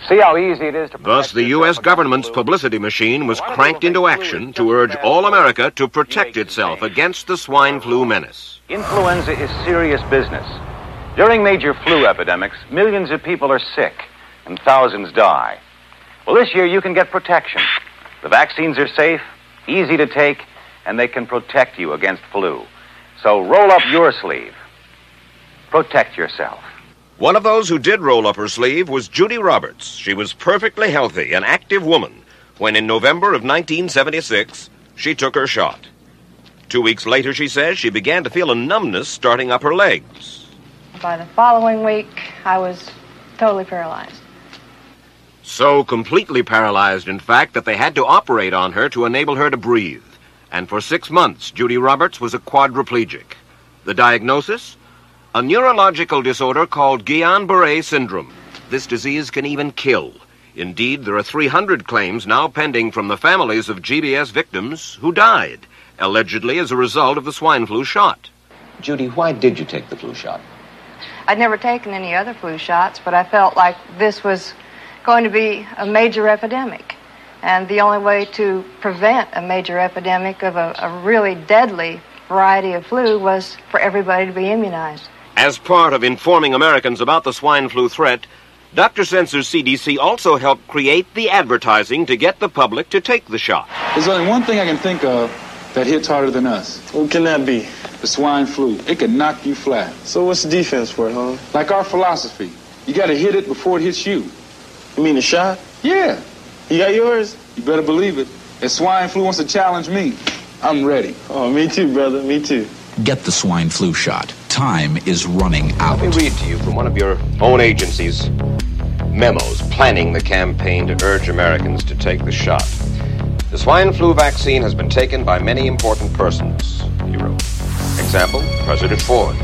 Speaker 24: See how easy it is to.
Speaker 25: Thus, the U.S. government's publicity machine was cranked into action to urge all America to protect itself against the swine flu menace.
Speaker 24: Influenza is serious business. During major flu epidemics, millions of people are sick and thousands die. Well, this year you can get protection. The vaccines are safe, easy to take, and they can protect you against flu. So roll up your sleeve. Protect yourself.
Speaker 25: One of those who did roll up her sleeve was Judy Roberts. She was perfectly healthy, an active woman, when in November of 1976, she took her shot. Two weeks later, she says, she began to feel a numbness starting up her legs.
Speaker 26: By the following week, I was totally paralyzed.
Speaker 25: So completely paralyzed, in fact, that they had to operate on her to enable her to breathe. And for six months, Judy Roberts was a quadriplegic. The diagnosis? A neurological disorder called Guillain-Barré syndrome. This disease can even kill. Indeed, there are 300 claims now pending from the families of GBS victims who died, allegedly as a result of the swine flu shot.
Speaker 21: Judy, why did you take the flu shot?
Speaker 26: I'd never taken any other flu shots, but I felt like this was going to be a major epidemic. And the only way to prevent a major epidemic of a, a really deadly variety of flu was for everybody to be immunized.
Speaker 25: As part of informing Americans about the swine flu threat, Dr. Sencer's CDC also helped create the advertising to get the public to take the shot.
Speaker 27: There's only one thing I can think of that hits harder than us.
Speaker 28: What can that be?
Speaker 27: The swine flu. It can knock you flat.
Speaker 28: So what's the defense for it, huh?
Speaker 27: Like our philosophy. You gotta hit it before it hits you.
Speaker 28: You mean the shot?
Speaker 27: Yeah.
Speaker 28: You got yours?
Speaker 27: You better believe it. If swine flu wants to challenge me, I'm ready.
Speaker 28: Oh, me too, brother. Me too.
Speaker 29: Get the swine flu shot. Time is running out.
Speaker 25: Let me read to you from one of your own agency's memos planning the campaign to urge Americans to take the shot. The swine flu vaccine has been taken by many important persons, he wrote. Example, President Ford,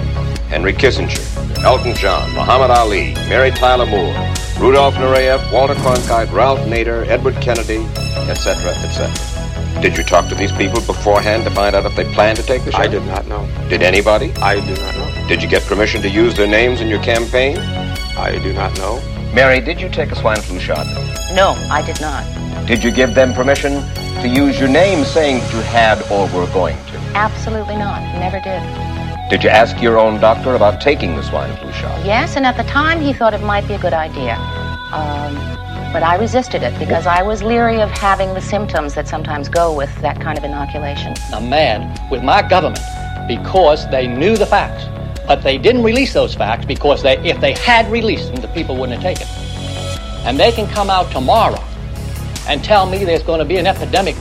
Speaker 25: Henry Kissinger, Elton John, Muhammad Ali, Mary Tyler Moore, Rudolf Nureyev, Walter Cronkite, Ralph Nader, Edward Kennedy, etc., etc. Did you talk to these people beforehand to find out if they planned to take the shot?
Speaker 28: I did not know.
Speaker 25: Did anybody?
Speaker 28: I do not know.
Speaker 25: Did you get permission to use their names in your campaign?
Speaker 28: I do not know.
Speaker 25: Mary, did you take a swine flu shot?
Speaker 30: No, I did not.
Speaker 25: Did you give them permission to use your name saying that you had or were going to?
Speaker 30: Absolutely not. Never did.
Speaker 25: Did you ask your own doctor about taking the swine flu shot?
Speaker 30: Yes, and at the time he thought it might be a good idea. Um, but I resisted it because I was leery of having the symptoms that sometimes go with that kind of inoculation.
Speaker 31: A man with my government because they knew the facts. But they didn't release those facts because they, if they had released them, the people wouldn't have taken. It. And they can come out tomorrow and tell me there's going to be an epidemic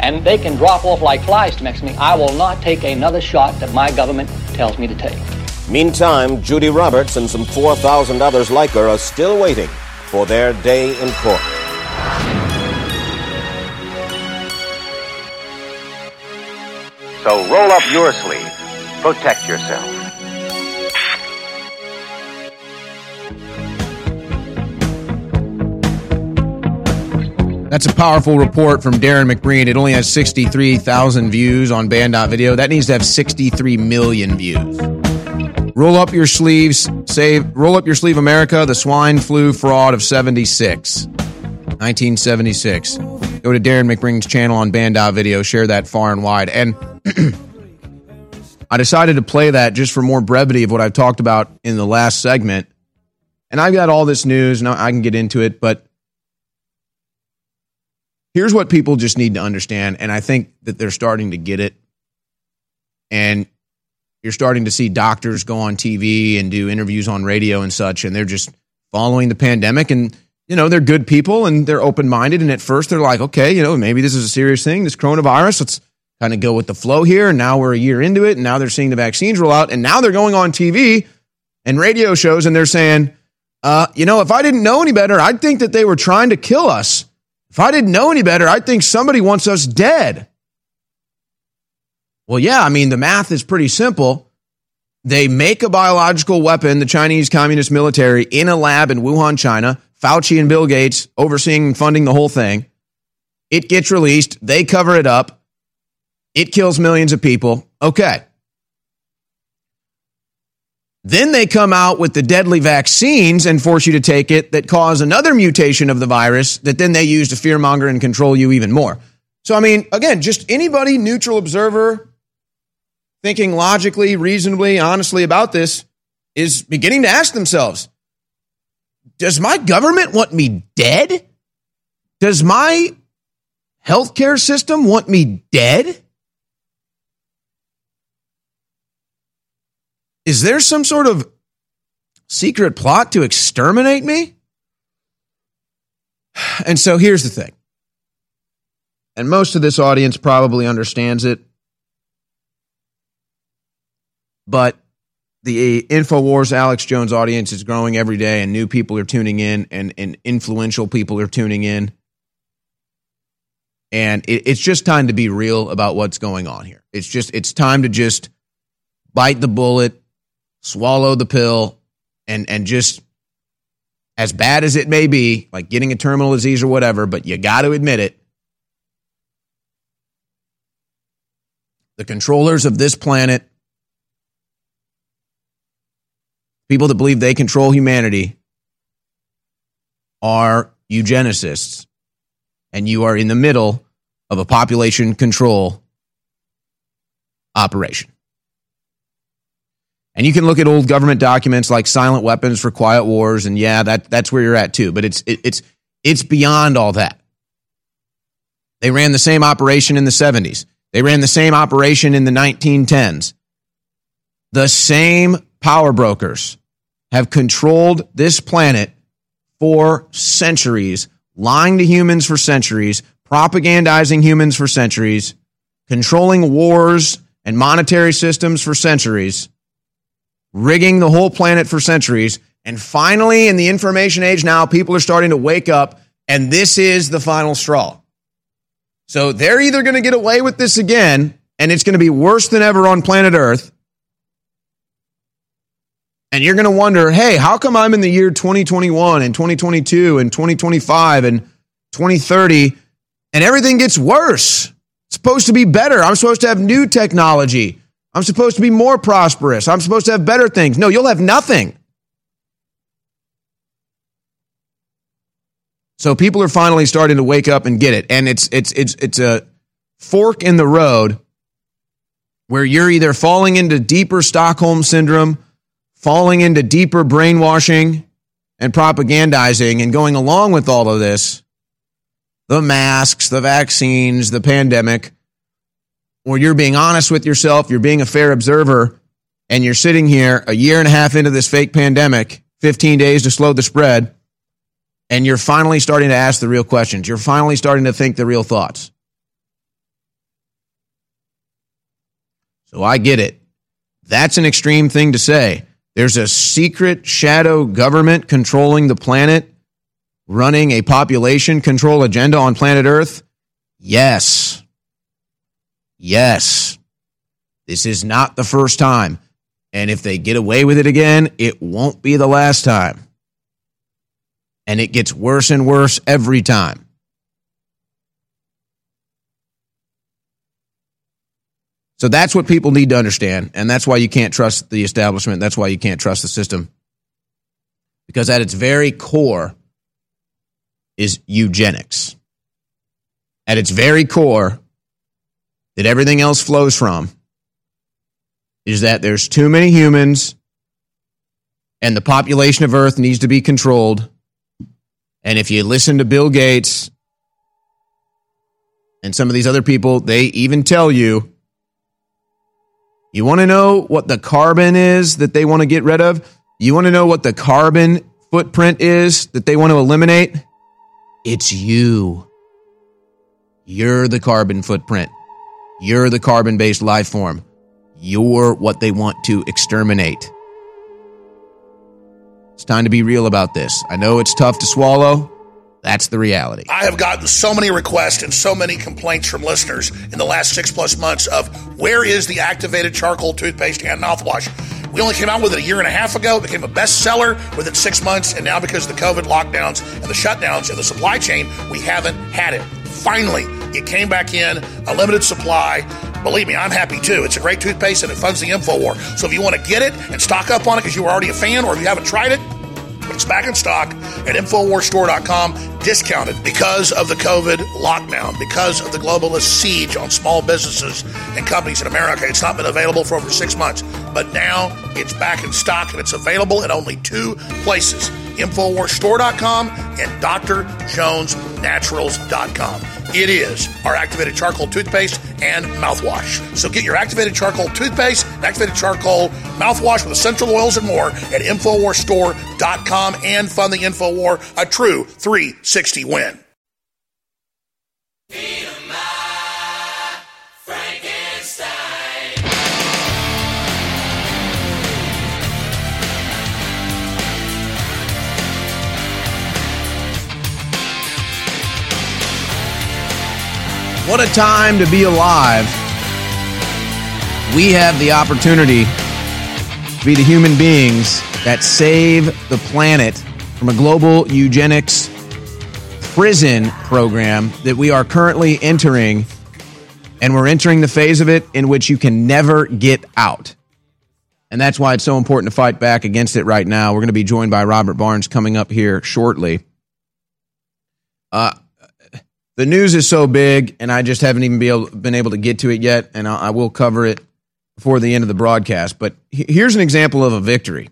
Speaker 31: and they can drop off like flies to next to me. I will not take another shot that my government tells me to take.
Speaker 21: Meantime, Judy Roberts and some 4,000 others like her are still waiting for their day in court.
Speaker 24: So roll up your sleeve. Protect yourself.
Speaker 15: That's a powerful report from Darren McBreen. It only has 63,000 views on banned.video. That needs to have 63 million views. Roll up your sleeves, save Roll Up Your Sleeve America, the swine flu fraud of 76. 1976. Go to Darren McBreen's channel on banned.video, share that far and wide. And I decided to play that just for more brevity of what I've talked about in the last segment. And I've got all this news, and I can get into it, but here's what people just need to understand and i think that they're starting to get it. And you're starting to see doctors go on tv and do interviews on radio and such and they're just following the pandemic. And you know they're good people and they're open-minded. And at first they're like okay you know maybe this is a serious thing this coronavirus. Let's kind of go with the flow here. And now we're a year into it and now they're seeing the vaccines roll out and now they're going on tv and radio shows and they're saying uh, you know if i didn't know any better i'd think that they were trying to kill us if I didn't know any better, I'd think somebody wants us dead. Well, yeah, I mean, the math is pretty simple. They make a biological weapon, the Chinese Communist military, in a lab in Wuhan, China, Fauci and Bill Gates overseeing and funding the whole thing. It gets released. They cover it up. It kills millions of people. Okay. Then they come out with the deadly vaccines and force you to take it that cause another mutation of the virus that then they use to fearmonger and control you even more. So, I mean, again, just anybody neutral observer thinking logically, reasonably, honestly about this is beginning to ask themselves Does my government want me dead? Does my healthcare system want me dead? Is there some sort of secret plot to exterminate me? And so here's the thing. And most of this audience probably understands it. But the InfoWars Alex Jones audience is growing every day, and new people are tuning in, and, and influential people are tuning in. And it, it's just time to be real about what's going on here. It's just, it's time to just bite the bullet, swallow the pill, and, and just, as bad as it may be, like getting a terminal disease or whatever, but you got to admit it. The controllers of this planet people that believe they control humanity are eugenicists. And you are in the middle of a population control operation. And you can look at old government documents like silent weapons for quiet wars, and yeah, that, that's where you're at too. But it's it, it's it's beyond all that. They ran the same operation in the 70s. They ran the same operation in the 1910s. The same power brokers have controlled this planet for centuries, lying to humans for centuries, propagandizing humans for centuries, controlling wars and monetary systems for centuries, rigging the whole planet for centuries. And finally, in the information age now, people are starting to wake up, and this is the final straw. So they're either going to get away with this again, and it's going to be worse than ever on planet Earth, and you're going to wonder, hey, how come I'm in the year 2021 and 2022 and 2025 and 2030 and everything gets worse? It's supposed to be better. I'm supposed to have new technology. I'm supposed to be more prosperous. I'm supposed to have better things. No, you'll have nothing. So people are finally starting to wake up and get it. And it's it's it's it's a fork in the road where you're either falling into deeper Stockholm syndrome falling into deeper brainwashing and propagandizing and going along with all of this the masks, the vaccines, the pandemic, or you're being honest with yourself, you're being a fair observer, and you're sitting here a year and a half into this fake pandemic, 15 days to slow the spread, and you're finally starting to ask the real questions. You're finally starting to think the real thoughts. So I get it. That's an extreme thing to say. There's a secret shadow government controlling the planet, running a population control agenda on planet Earth? Yes. Yes. This is not the first time. And if they get away with it again, it won't be the last time. And it gets worse and worse every time. So that's what people need to understand. And that's why you can't trust the establishment. That's why you can't trust the system. Because at its very core is eugenics. At its very core, that everything else flows from, is that there's too many humans and the population of Earth needs to be controlled. And if you listen to Bill Gates and some of these other people, they even tell you you want to know what the carbon is that they want to get rid of? You want to know what the carbon footprint is that they want to eliminate? It's you. You're the carbon footprint. You're the carbon based life form. You're what they want to exterminate. It's time to be real about this. I know it's tough to swallow. That's the reality.
Speaker 1: I have gotten so many requests and so many complaints from listeners in the last six plus months of where is the activated charcoal toothpaste and mouthwash? We only came out with it a year and a half ago. It became a bestseller within six months, and now because of the COVID lockdowns and the shutdowns in the supply chain, we haven't had it. Finally, it came back in a limited supply. Believe me, I'm happy too. It's a great toothpaste and it funds the InfoWar. So if you want to get it and stock up on it because you were already a fan or if you haven't tried it, it's back in stock at InfoWarsStore.com, discounted because of the COVID lockdown, because of the globalist siege on small businesses and companies in America. It's not been available for over six months, but now it's back in stock and it's available at only two places InfoWarsStore.com and DrJonesNaturals.com. It is our activated charcoal toothpaste and mouthwash. So get your activated charcoal toothpaste, activated charcoal mouthwash with essential oils and more at InfoWarsStore.com and fund the InfoWar, a true 360 win.
Speaker 15: What a time to be alive. We have the opportunity to be the human beings that save the planet from a global eugenics prison program that we are currently entering. And we're entering the phase of it in which you can never get out. And that's why it's so important to fight back against it right now. We're going to be joined by Robert Barnes coming up here shortly. Uh, the news is so big, and I just haven't even be able, been able to get to it yet, and I, I will cover it before the end of the broadcast. But he- here's an example of a victory.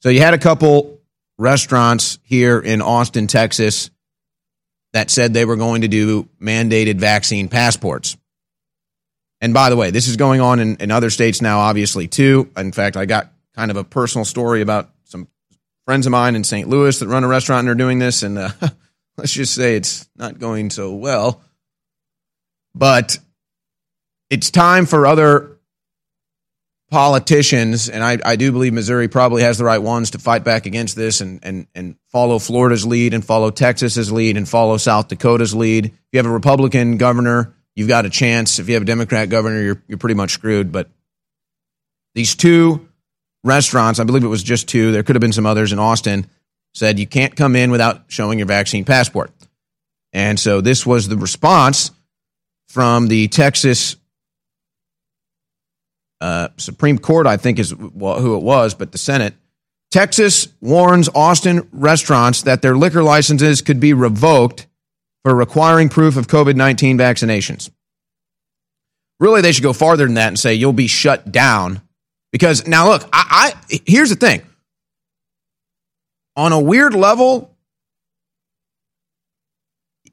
Speaker 15: So you had a couple restaurants here in Austin, Texas, that said they were going to do mandated vaccine passports. And by the way, this is going on in, in other states now, obviously, too. In fact, I got kind of a personal story about some friends of mine in St. Louis that run a restaurant and are doing this. And uh, let's just say it's not going so well. But it's time for other politicians, and I, I do believe Missouri probably has the right ones to fight back against this and, and, and follow Florida's lead and follow Texas's lead and follow South Dakota's lead. If you have a Republican governor, you've got a chance. If you have a Democrat governor, you're, you're pretty much screwed. But these two restaurants, I believe it was just two, there could have been some others in Austin, said you can't come in without showing your vaccine passport. And so this was the response from the Texas uh, Supreme Court, I think is who it was, but the Senate. Texas warns Austin restaurants that their liquor licenses could be revoked for requiring proof of COVID 19 vaccinations. Really, they should go farther than that and say you'll be shut down. Because now, look, I, I here's the thing. On a weird level,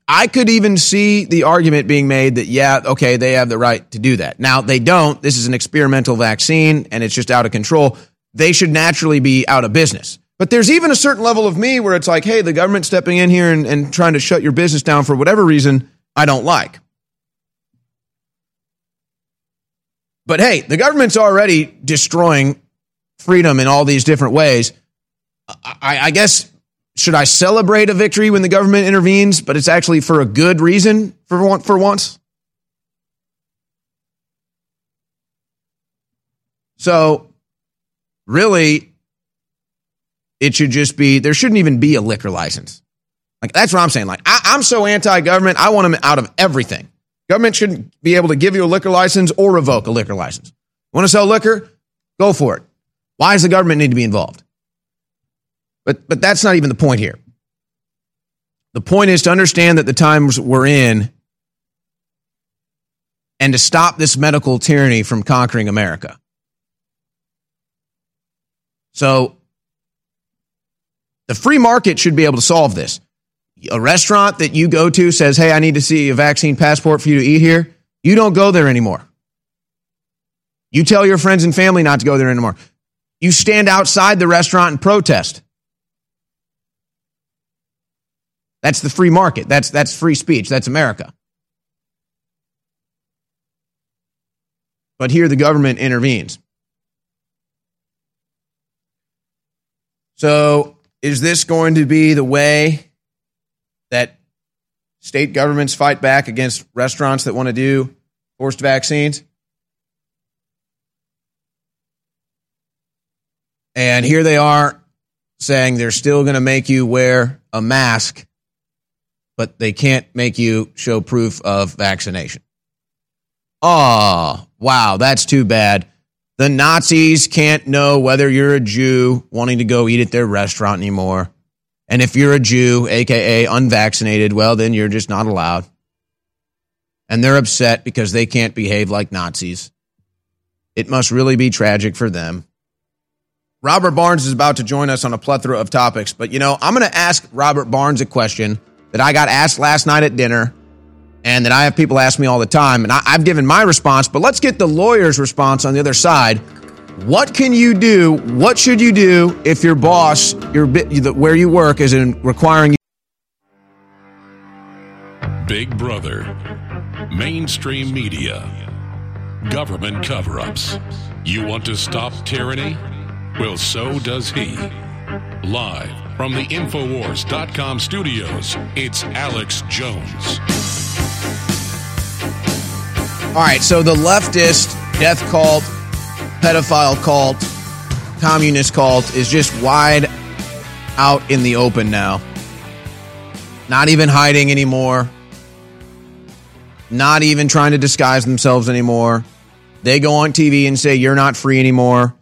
Speaker 15: I could even see the argument being made that, yeah, okay, they have the right to do that. Now, they don't. This is an experimental vaccine and it's just out of control. They should naturally be out of business. But there's even a certain level of me where it's like, hey, the government stepping in here and, and trying to shut your business down for whatever reason I don't like. But hey, the government's already destroying freedom in all these different ways. I, I guess should I celebrate a victory when the government intervenes, but it's actually for a good reason for one, for once? So, really, it should just be there shouldn't even be a liquor license. Like that's what I'm saying. Like I, I'm so anti-government, I want them out of everything. Government shouldn't be able to give you a liquor license or revoke a liquor license. Want to sell liquor? Go for it. Why does the government need to be involved? But but that's not even the point here. The point is to understand that the times we're in and to stop this medical tyranny from conquering America. So the free market should be able to solve this. A restaurant that you go to says, "Hey, I need to see a vaccine passport for you to eat here." You don't go there anymore. You tell your friends and family not to go there anymore. You stand outside the restaurant and protest. That's the free market. That's that's free speech. That's America. But here the government intervenes. So, is this going to be the way that state governments fight back against restaurants that want to do forced vaccines? And here they are saying they're still going to make you wear a mask, but they can't make you show proof of vaccination. Oh, wow, that's too bad. The Nazis can't know whether you're a Jew wanting to go eat at their restaurant anymore. And if you're a Jew, aka unvaccinated, well, then you're just not allowed. And they're upset because they can't behave like Nazis. It must really be tragic for them. Robert Barnes is about to join us on a plethora of topics, but you know, I'm going to ask Robert Barnes a question that I got asked last night at dinner and that I have people ask me all the time. And I, have given my response, but let's get the lawyer's response on the other side. What can you do? What should you do if your boss, your where you work, is in requiring you?
Speaker 14: Big Brother, mainstream media, government cover-ups. You want to stop tyranny? Well, so does he. Live from the Infowars.com studios, it's Alex Jones.
Speaker 15: All right, so the leftist death cult, pedophile cult, communist cult is just wide out in the open now. Not even hiding anymore. Not even trying to disguise themselves anymore. They go on TV and say, You're not free anymore.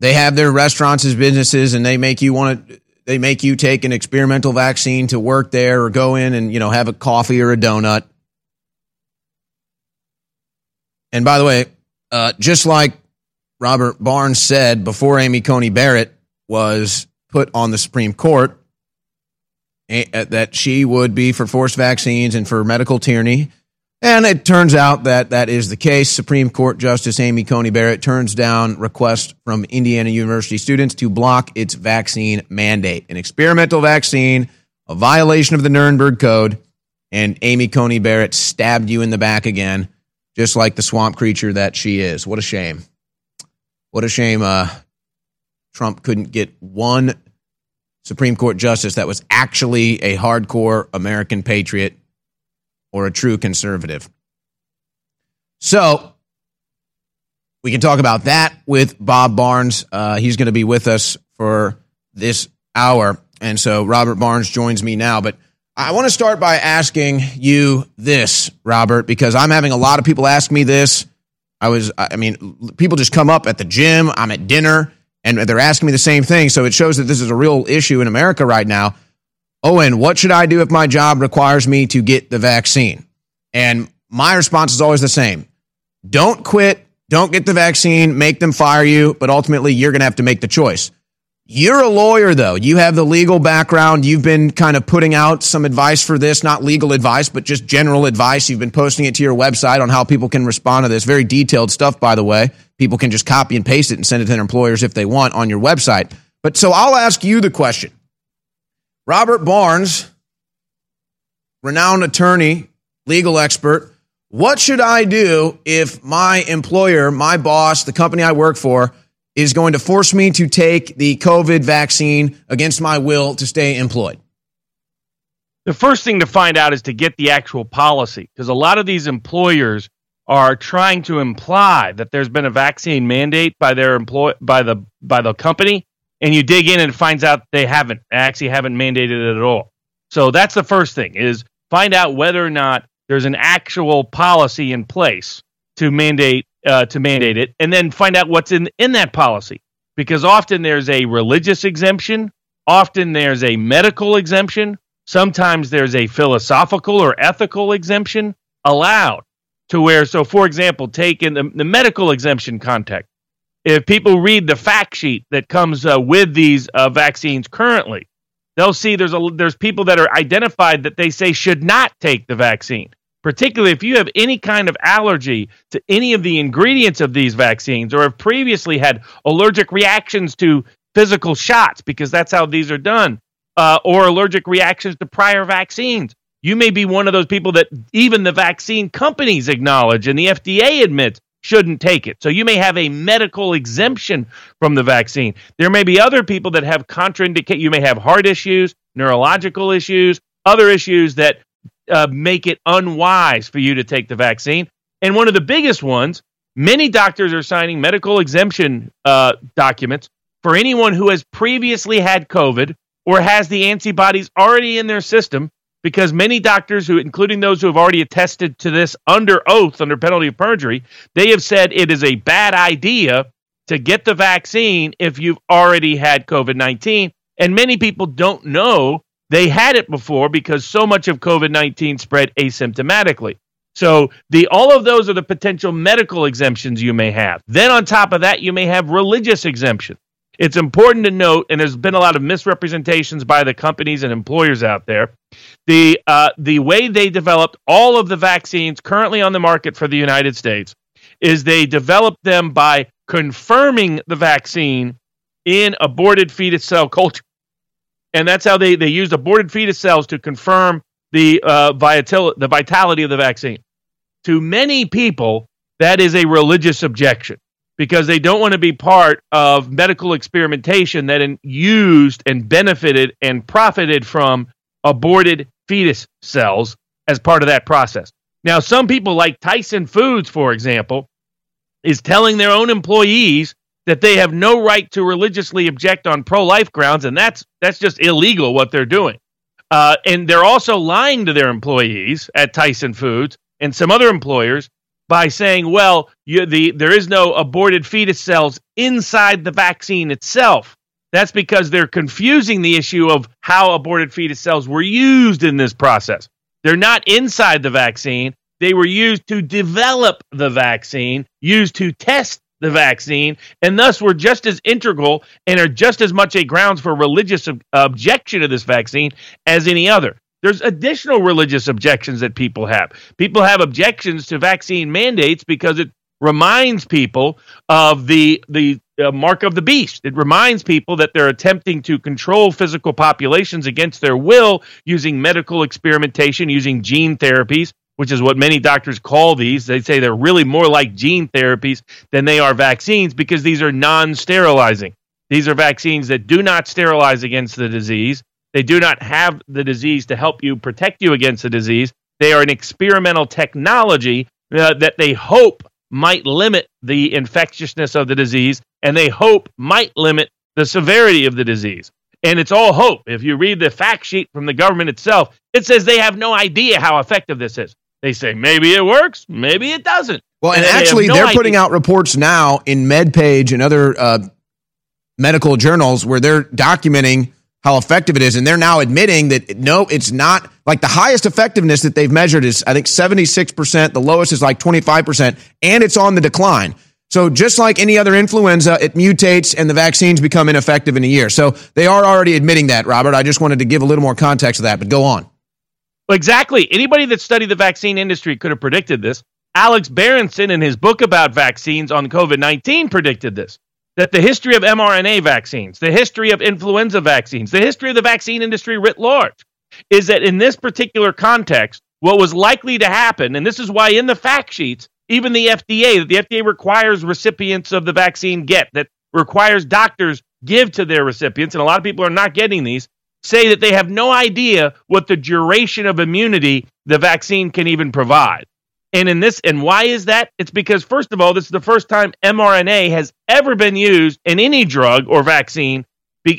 Speaker 15: They have their restaurants as businesses and they make you want to they make you take an experimental vaccine to work there or go in and you know have a coffee or a donut. And by the way, uh, just like Robert Barnes said before Amy Coney Barrett was put on the Supreme Court, uh, that she would be for forced vaccines and for medical tyranny. And it turns out that that is the case. Supreme Court Justice Amy Coney Barrett turns down request from Indiana University students to block its vaccine mandate. An experimental vaccine, a violation of the Nuremberg Code, and Amy Coney Barrett stabbed you in the back again, just like the swamp creature that she is. What a shame. What a shame uh, Trump couldn't get one Supreme Court justice that was actually a hardcore American patriot or a true conservative. So we can talk about that with Bob Barnes. Uh, he's going to be with us for this hour. And so Robert Barnes joins me now. But I want to start by asking you this, Robert, because I'm having a lot of people ask me this. I was, I mean, people just come up at the gym, I'm at dinner, and they're asking me the same thing. So it shows that this is a real issue in America right now. Oh, Owen, what should I do if my job requires me to get the vaccine? And my response is always the same don't quit, don't get the vaccine, make them fire you, but ultimately you're going to have to make the choice. You're a lawyer, though. You have the legal background. You've been kind of putting out some advice for this, not legal advice, but just general advice. You've been posting it to your website on how people can respond to this. Very detailed stuff, by the way. People can just copy and paste it and send it to their employers if they want on your website. But so I'll ask you the question Robert Barnes, renowned attorney, legal expert, what should I do if my employer, my boss, the company I work for, is going to force me to take the COVID vaccine against my will to stay employed?
Speaker 32: The first thing to find out is to get the actual policy because a lot of these employers are trying to imply that there's been a vaccine mandate by their employ by the by the company and you dig in and finds out they haven't actually haven't mandated it at all. So that's the first thing is find out whether or not there's an actual policy in place to mandate uh, to mandate it, and then find out what's in in that policy. Because often there's a religious exemption, often there's a medical exemption, sometimes there's a philosophical or ethical exemption allowed to where so for example take in the, the medical exemption context if people read the fact sheet that comes uh, with these uh, vaccines currently, they'll see there's a there's people that are identified that they say should not take the vaccine. Particularly if you have any kind of allergy to any of the ingredients of these vaccines, or have previously had allergic reactions to physical shots, because that's how these are done, uh, or allergic reactions to prior vaccines. You may be one of those people that even the vaccine companies acknowledge and the FDA admits shouldn't take it. So you may have a medical exemption from the vaccine. There may be other people that have contraindicate. You may have heart issues, neurological issues, other issues that uh, make it unwise for you to take the vaccine. And one of the biggest ones, many doctors are signing medical exemption uh, documents for anyone who has previously had COVID or has the antibodies already in their system because many doctors who including those who have already attested to this under oath under penalty of perjury they have said it is a bad idea to get the vaccine if you've already had covid-19 and many people don't know they had it before because so much of covid-19 spread asymptomatically. So the all of those are the potential medical exemptions you may have. Then on top of that you may have religious exemptions it's important to note, and there's been a lot of misrepresentations by the companies and employers out there. The uh, the way they developed all of the vaccines currently on the market for the United States is they developed them by confirming the vaccine in aborted fetus cell culture, and that's how they they used aborted fetus cells to confirm the uh, vital the vitality of the vaccine. To many people, that is a religious objection because they don't want to be part of medical experimentation that in, used and benefited and profited from aborted fetus cells as part of that process. Now, some people like Tyson Foods, for example, is telling their own employees that they have no right to religiously object on pro-life grounds, and that's that's just illegal what they're doing. Uh, and they're also lying to their employees at Tyson Foods and some other employers by saying, well, you, the, there is no aborted fetus cells inside the vaccine itself. That's because they're confusing the issue of how aborted fetus cells were used in this process. They're not inside the vaccine. They were used to develop the vaccine, used to test the vaccine, and thus were just as integral and are just as much a grounds for religious ob- objection to this vaccine as any other. There's additional religious objections that people have. People have objections to vaccine mandates because it reminds people of the the uh, mark of the beast. It reminds people that they're attempting to control physical populations against their will using medical experimentation, using gene therapies, which is what many doctors call these. They say they're really more like gene therapies than they are vaccines because these are non-sterilizing. These are vaccines that do not sterilize against the disease. They do not have the disease to help you protect you against the disease. They are an experimental technology uh, that they hope might limit the infectiousness of the disease and they hope might limit the severity of the disease. And it's all hope. If you read the fact sheet from the government itself, it says they have no idea how effective this is. They say maybe it works, maybe it doesn't.
Speaker 15: Well, and,
Speaker 32: they have
Speaker 15: actually,
Speaker 32: no
Speaker 15: they're
Speaker 32: idea.
Speaker 15: putting out reports now in MedPage and other uh, medical journals where they're documenting how effective it is. And they're now admitting that no, it's not like the highest effectiveness that they've measured is, I think, 76%. The lowest is like 25%, and it's on the decline. So just like any other influenza, it mutates and the vaccines become ineffective in a year. So they are already admitting that, Robert. I just wanted to give a little more context to that, but go on.
Speaker 32: Exactly. Anybody that studied the vaccine industry could have predicted this. Alex Berenson, in his book about vaccines on COVID 19, predicted this that the history of mRNA vaccines, the history of influenza vaccines, the history of the vaccine industry writ large is that in this particular context, what was likely to happen, and this is why in the fact sheets, even the FDA, that the FDA requires recipients of the vaccine get, that requires doctors give to their recipients, and a lot of people are not getting these, say that they have no idea what the duration of immunity the vaccine can even provide. And in this, and why is that? It's because first of all, this is the first time mRNA has ever been used in any drug or vaccine.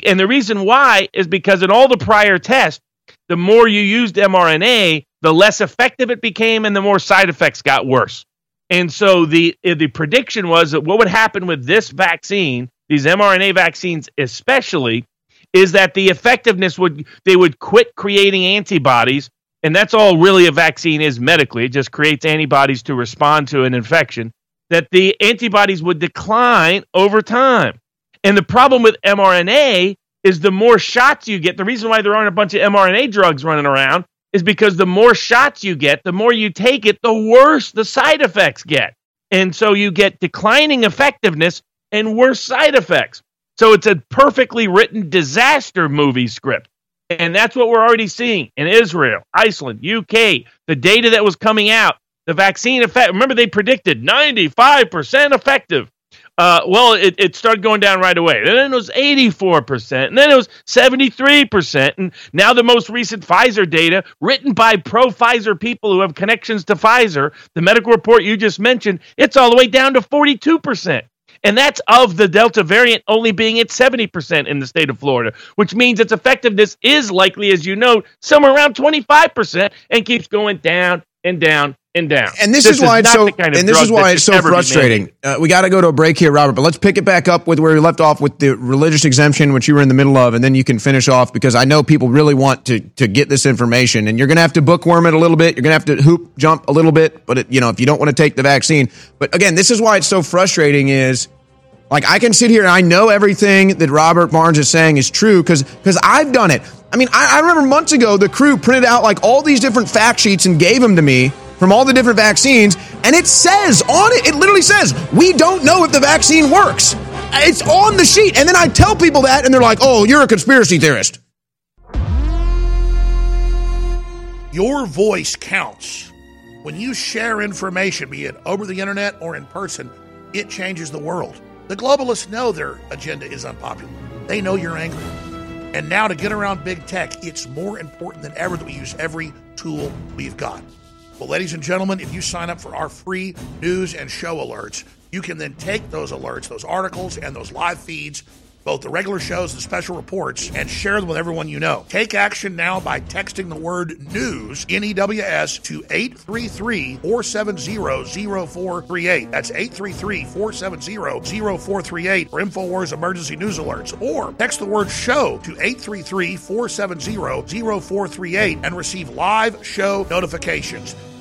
Speaker 32: And the reason why is because in all the prior tests, the more you used mRNA, the less effective it became, and the more side effects got worse. And so the the prediction was that what would happen with this vaccine, these mRNA vaccines especially, is that the effectiveness would they would quit creating antibodies and that's all really a vaccine is medically. It just creates antibodies to respond to an infection. That the antibodies would decline over time. And the problem with mRNA is the more shots you get, the reason why there aren't a bunch of mRNA drugs running around is because the more shots you get, the more you take it, the worse the side effects get. And so you get declining effectiveness and worse side effects. So it's a perfectly written disaster movie script. And that's what we're already seeing in Israel, Iceland, UK, the data that was coming out. The vaccine effect, remember they predicted 95% effective. Uh, well, it, it started going down right away. Then it was 84%, and then it was 73%. And now the most recent Pfizer data, written by pro Pfizer people who have connections to Pfizer, the medical report you just mentioned, it's all the way down to 42%. And that's of the Delta variant only being at 70% in the state of Florida, which means its effectiveness is likely, as you know, somewhere around 25% and keeps going down and down and down.
Speaker 15: And this,
Speaker 32: this
Speaker 15: is why
Speaker 32: is
Speaker 15: it's so.
Speaker 32: kind of
Speaker 15: and this is why it's so frustrating. Uh, we got to go to a break here, Robert. But let's pick it back up with where we left off with the religious exemption, which you were in the middle of, and then you can finish off because I know people really want to to get this information, and you're going to have to bookworm it a little bit. You're going to have to hoop jump a little bit, but it, you know if you don't want to take the vaccine. But again, this is why it's so frustrating. Is like I can sit here and I know everything that Robert Barnes is saying is true because because I've done it. I mean, I, I remember months ago the crew printed out like all these different fact sheets and gave them to me from all the different vaccines, and it says on it, it literally says, we don't know if the vaccine works. It's on the sheet. And then I tell people that, and they're like, oh, you're a conspiracy theorist.
Speaker 1: Your voice counts. When you share information, be it over the internet or in person, it changes the world. The globalists know their agenda is unpopular. They know you're angry. And now to get around big tech, it's more important than ever that we use every tool we've got. Well, ladies and gentlemen, if you sign up for our free news and show alerts, you can then take those alerts, those articles, and those live feeds both the regular shows and special reports, and share them with everyone you know. Take action now by texting the word news, N E W S, to 833 470 0438. That's 833 470 0438 for InfoWars emergency news alerts. Or text the word show to 833 470 0438 and receive live show notifications.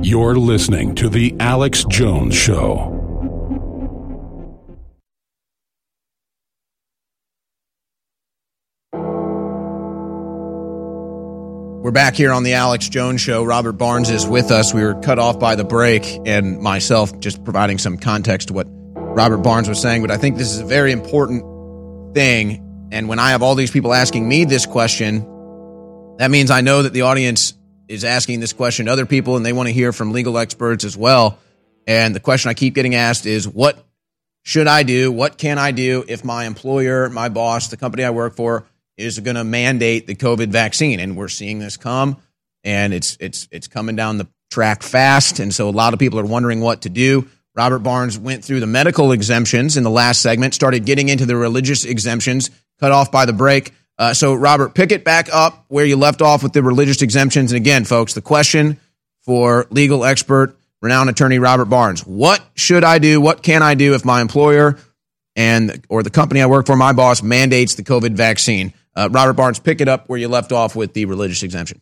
Speaker 14: You're listening to The Alex Jones Show.
Speaker 15: We're back here on the Alex Jones Show. Robert Barnes is with us. We were cut off by the break, and myself just providing some context to what Robert Barnes was saying. But I think this is a very important thing. And when I have all these people asking me this question, that means I know that the audience is asking this question to other people, and they want to hear from legal experts as well. And the question I keep getting asked is, what should I do? What can I do if my employer, my boss, the company I work for is going to mandate the COVID vaccine? And we're seeing this come, and it's it's it's coming down the track fast. And so a lot of people are wondering what to do. Robert Barnes went through the medical exemptions in the last segment, started getting into the religious exemptions, cut off by the break. Uh, so, Robert, pick it back up where you left off with the religious exemptions. And again, folks, the question for legal expert, renowned attorney Robert Barnes: What should I do? What can I do if my employer and or the company I work for, my boss, mandates the COVID vaccine? Uh, Robert Barnes, pick it up where you left off with the religious exemption.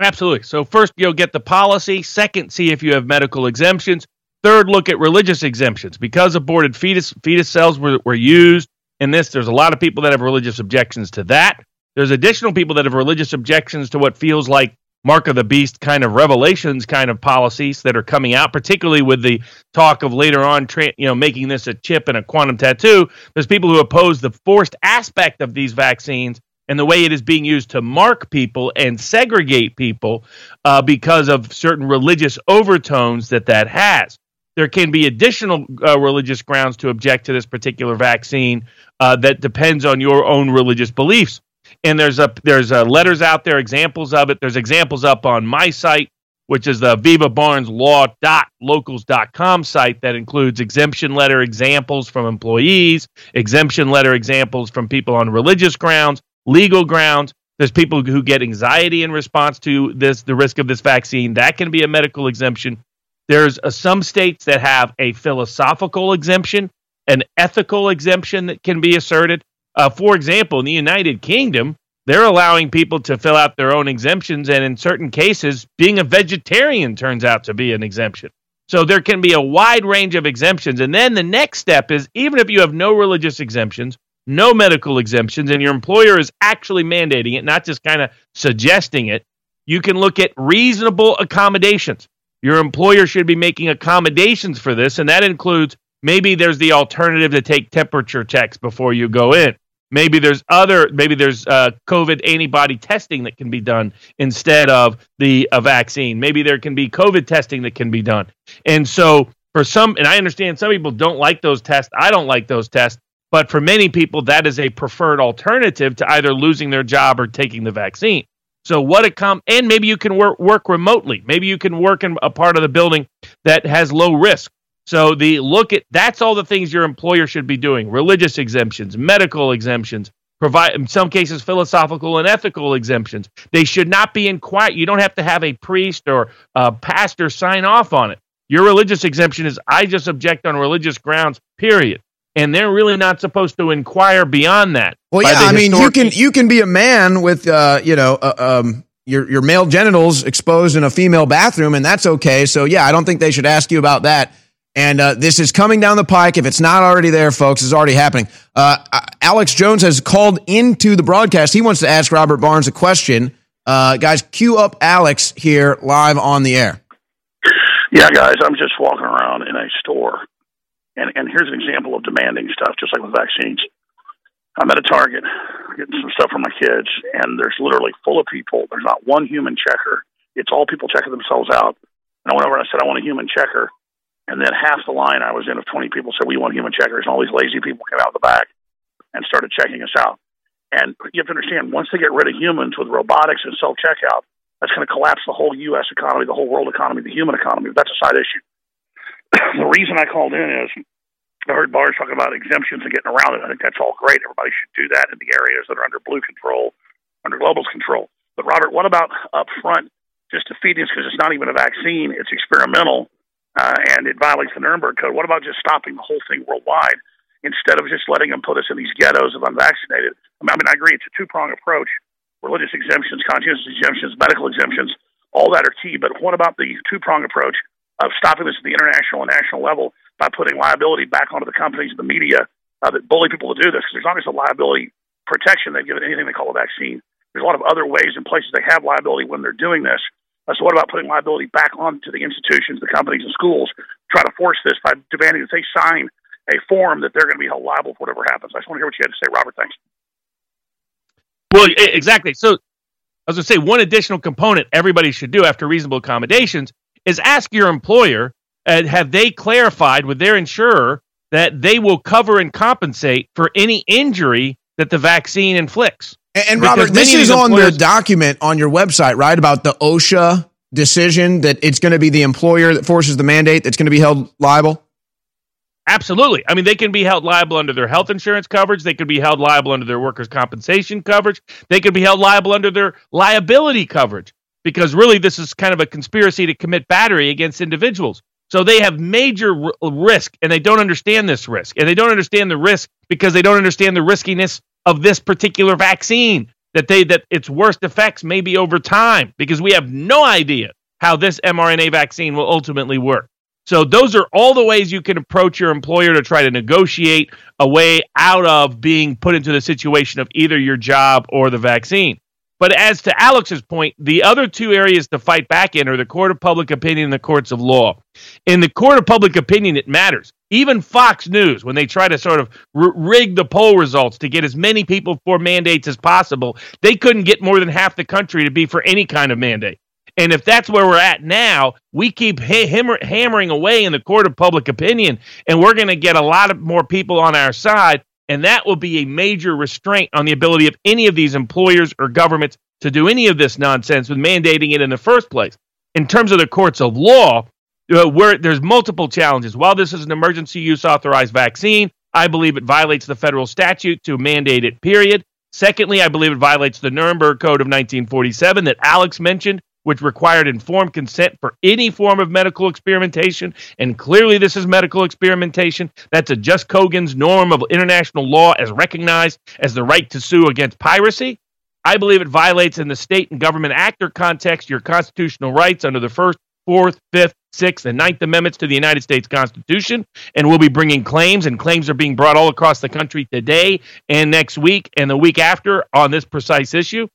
Speaker 32: Absolutely. So first, you'll get the policy. Second, see if you have medical exemptions. Third, look at religious exemptions because aborted fetus fetus cells were, were used in this. There's a lot of people that have religious objections to that. There's additional people that have religious objections to what feels like mark of the beast kind of revelations kind of policies that are coming out, particularly with the talk of later on, tra- you know, making this a chip and a quantum tattoo. There's people who oppose the forced aspect of these vaccines and the way it is being used to mark people and segregate people uh, because of certain religious overtones that that has. There can be additional uh, religious grounds to object to this particular vaccine uh, that depends on your own religious beliefs. And there's a there's uh, letters out there, examples of it. There's examples up on my site which is the Viva Barnes Law.locals.com site that includes exemption letter examples from employees, exemption letter examples from people on religious grounds, legal grounds. There's people who get anxiety in response to this, the risk of this vaccine. That can be a medical exemption. There's uh, some states that have a philosophical exemption, an ethical exemption that can be asserted. Uh, for example, in the United Kingdom, they're allowing people to fill out their own exemptions, and in certain cases, being a vegetarian turns out to be an exemption. So there can be a wide range of exemptions. And then the next step is even if you have no religious exemptions, no medical exemptions, and your employer is actually mandating it, not just kind of suggesting it, you can look at reasonable accommodations. Your employer should be making accommodations for this, and that includes maybe there's the alternative to take temperature checks before you go in. Maybe there's other, maybe there's uh, COVID antibody testing that can be done instead of the a vaccine. Maybe there can be COVID testing that can be done. And so for some, and I understand some people don't like those tests. I don't like those tests. But for many people, that is a preferred alternative to either losing their job or taking the vaccine. So what it come and maybe you can work work remotely. Maybe you can work in a part of the building that has low risk. So the look at that's all the things your employer should be doing: religious exemptions, medical exemptions, provide in some cases philosophical and ethical exemptions. They should not be in quiet. You don't have to have a priest or a pastor sign off on it. Your religious exemption is I just object on religious grounds. Period. And they're really not supposed to inquire beyond that.
Speaker 15: Well, yeah, I mean, you can you can be a man with uh, you know uh, um, your your male genitals exposed in a female bathroom, and that's okay. So yeah, I don't think they should ask you about that. And uh, this is coming down the pike. If it's not already there, folks, it's already happening. Uh, Alex Jones has called into the broadcast. He wants to ask Robert Barnes a question. Uh, guys, cue up Alex here live on the air.
Speaker 1: Yeah, guys, I'm just walking around in a store, and, and here's an example of demanding stuff, just like with vaccines. I'm at a Target getting some stuff for my kids, and there's literally full of people. There's not one human checker. It's all people checking themselves out. And I went over and I said, I want a human checker. And then half the line I was in of 20 people said, We want human checkers. And all these lazy people came out the back and started checking us out. And you have to understand, once they get rid of humans with robotics and self checkout, that's going to collapse the whole U.S. economy, the whole world economy, the human economy. But that's a side issue. the reason I called in is I heard Barnes talking about exemptions and getting around it. I think that's all great. Everybody should do that in the areas that are under blue control, under global's control. But Robert, what about up front, just defeating this because it's not even a vaccine, it's experimental uh, and it violates the Nuremberg Code. What about just stopping the whole thing worldwide instead of just letting them put us in these ghettos of unvaccinated? I mean, I, mean, I agree it's a two prong approach: religious exemptions, conscientious exemptions, medical exemptions. All that are key. But what about the two prong approach of stopping this at the international and national level by putting liability back onto the companies and the media uh, that bully people to do this? Because there's not just a liability protection they've given anything they call a vaccine. There's a lot of other ways and places they have liability when they're doing this. Uh, so what about putting liability back onto the institutions, the companies, and schools? Try to force this by demanding that they sign a form that they're going to be held liable for whatever happens. I just want to hear what you had to say, Robert. Thanks.
Speaker 32: Well, exactly. So I was going to say one additional component everybody should do after reasonable accommodations is ask your employer, uh, have they clarified with their insurer that they will cover and compensate for any injury that the vaccine inflicts?
Speaker 15: And, and Robert, this is on the document on your website, right? About the OSHA decision that it's going to be the employer that forces the mandate that's going to be held liable?
Speaker 32: Absolutely. I mean, they can be held liable under their health insurance coverage. They could be held liable under their workers' compensation coverage. They could be held liable under their liability coverage because really this is kind of a conspiracy to commit battery against individuals. So they have major r- risk and they don't understand this risk. And they don't understand the risk because they don't understand the riskiness of this particular vaccine that they that its worst effects may be over time because we have no idea how this mRNA vaccine will ultimately work. So those are all the ways you can approach your employer to try to negotiate a way out of being put into the situation of either your job or the vaccine. But as to Alex's point, the other two areas to fight back in are the court of public opinion and the courts of law. In the court of public opinion, it matters. Even Fox News, when they try to sort of r- rig the poll results to get as many people for mandates as possible, they couldn't get more than half the country to be for any kind of mandate. And if that's where we're at now, we keep ha- hammer- hammering away in the court of public opinion, and we're going to get a lot of more people on our side. And that will be a major restraint on the ability of any of these employers or governments to do any of this nonsense with mandating it in the first place. in terms of the courts of law, uh, where there's multiple challenges. While this is an emergency use authorized vaccine, I believe it violates the federal statute to mandate it, period. Secondly, I believe it violates the Nuremberg Code of 1947 that Alex mentioned, which required informed consent for any form of medical experimentation. And clearly, this is medical experimentation. That's a jus cogens norm of international law as recognized as the right to sue against piracy. I believe it violates in the state and government actor context your constitutional rights under the First, Fourth, Fifth, Sixth, and Ninth Amendments to the United States Constitution. And we'll be bringing claims, and claims are being brought all across the country today and next week and the week after on this precise issue.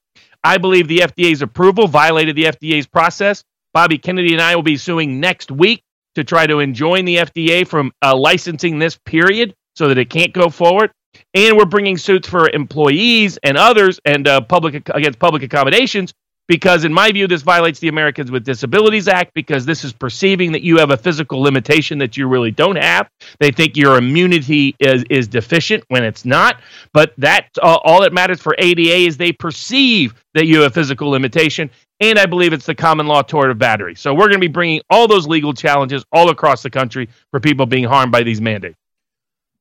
Speaker 32: I believe the FDA's approval violated the FDA's process. Bobby Kennedy and I will be suing next week to try to enjoin the FDA from uh, licensing this period so that it can't go forward. And we're bringing suits for employees and others and uh, public against public accommodations because, in my view, this violates the Americans with Disabilities Act because this is perceiving that you have a physical limitation that you really don't have. They think your immunity is, is deficient when it's not. But that uh, all that matters for ADA is they perceive that you have a physical limitation. And I believe it's the common law tort of battery. So we're going to be bringing all those legal challenges all across the country for people being harmed by these mandates.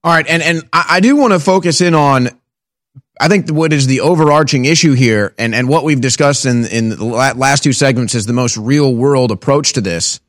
Speaker 15: All right, and and I, I do want to focus in on I think what is the overarching issue here, and, and what we've discussed in, in the last two segments is the most real world approach to this.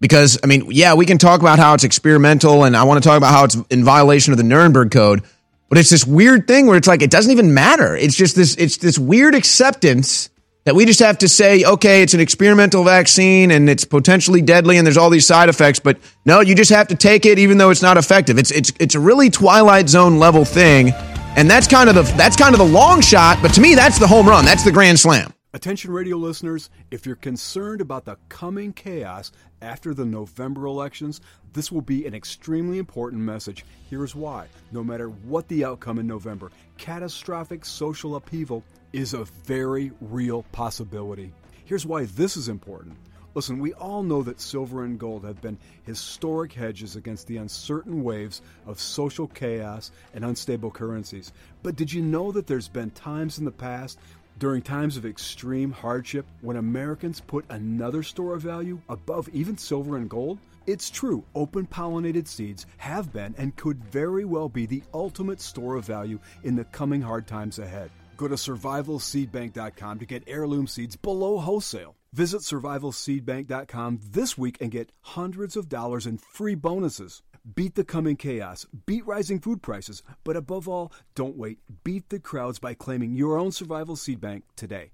Speaker 15: Because, I mean, yeah, we can talk about how it's experimental, and I want to talk about how it's in violation of the Nuremberg Code, but it's this weird thing where it's like it doesn't even matter. It's just this, it's this weird acceptance that we just have to say, okay, it's an experimental vaccine and it's potentially deadly and there's all these side effects, but no, you just have to take it even though it's not effective. It's it's it's a really twilight zone level thing and that's kind of the that's kind of the long shot, but to me that's the home run. That's the grand slam.
Speaker 6: Attention radio listeners, if you're concerned about the coming chaos after the November elections, this will be an extremely important message. Here's why. No matter what the outcome in November, catastrophic social upheaval is a very real possibility. Here's why this is important. Listen, we all know that silver and gold have been historic hedges against the uncertain waves of social chaos and unstable currencies. But did you know that there's been times in the past, during times of extreme hardship, when Americans put another store of value above even silver and gold? It's true, open pollinated seeds have been and could very well be the ultimate store of value in the coming hard times ahead. Go to survivalseedbank.com to get heirloom seeds below wholesale. Visit survivalseedbank.com this week and get hundreds of dollars in free bonuses. Beat the coming chaos, beat rising food prices, but above all, don't wait. Beat the crowds by claiming your own survival seed bank today.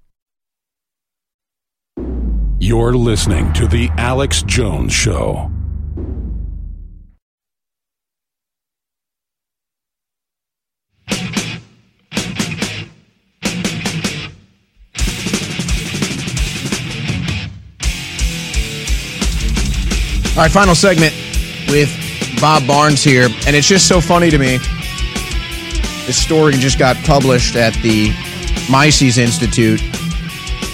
Speaker 14: You're listening to The Alex Jones Show.
Speaker 15: All right, final segment with Bob Barnes here. And it's just so funny to me. This story just got published at the Mises Institute.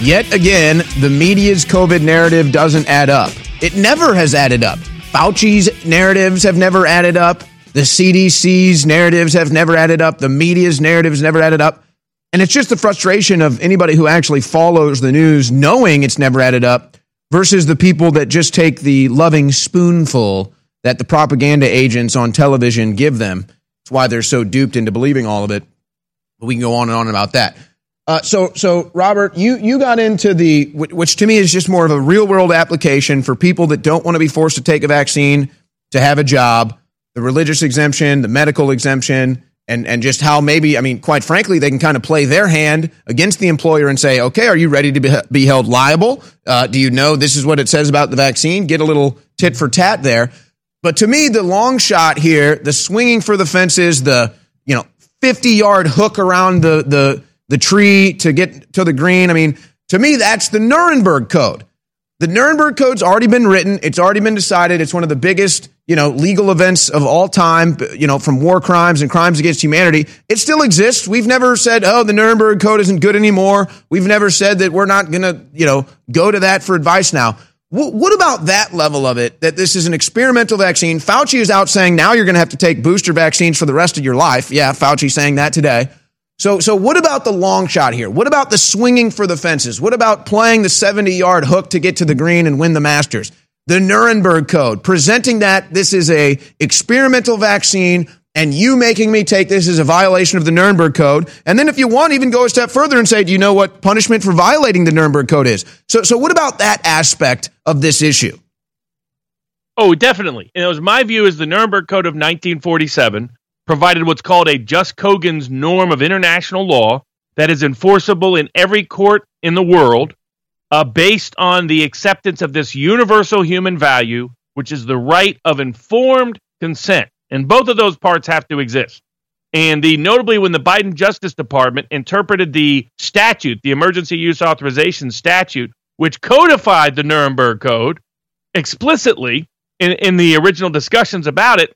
Speaker 15: Yet again, the media's COVID narrative doesn't add up. It never has added up. Fauci's narratives have never added up. The CDC's narratives have never added up. The media's narratives never added up. And it's just the frustration of anybody who actually follows the news knowing it's never added up versus the people that just take the loving spoonful that the propaganda agents on television give them. That's why they're so duped into believing all of it. But we can go on and on about that. Uh, so, so Robert, you you got into the which to me is just more of a real world application for people that don't want to be forced to take a vaccine to have a job. The religious exemption, the medical exemption, and and just how maybe I mean, quite frankly, they can kind of play their hand against the employer and say, okay, are you ready to be, be held liable? Uh, do you know this is what it says about the vaccine? Get a little tit for tat there. But to me, the long shot here, the swinging for the fences, the you know fifty yard hook around the the the tree to get to the green. I mean, to me, that's the Nuremberg Code. The Nuremberg Code's already been written. It's already been decided. It's one of the biggest, you know, legal events of all time, you know, from war crimes and crimes against humanity. It still exists. We've never said, oh, the Nuremberg Code isn't good anymore. We've never said that we're not going to, you know, go to that for advice now. what about that level of it, that this is an experimental vaccine? Fauci is out saying now you're going to have to take booster vaccines for the rest of your life. Yeah, Fauci saying that today. So, so what about the long shot here? What about the swinging for the fences? What about playing the 70 yard hook to get to the green and win the Masters? The Nuremberg Code, presenting that this is a experimental vaccine and you making me take this is a violation of the Nuremberg Code. And then if you want, even go a step further and say, do you know what punishment for violating the Nuremberg Code is? So, so what about that aspect of this issue?
Speaker 32: Oh, definitely. And it was my view is the Nuremberg Code of 1947 provided what's called a jus cogens norm of international law that is enforceable in every court in the world uh, based on the acceptance of this universal human value, which is the right of informed consent. And both of those parts have to exist. And the notably when the Biden Justice Department interpreted the statute, the emergency use authorization statute, which codified the Nuremberg Code explicitly in, in the original discussions about it,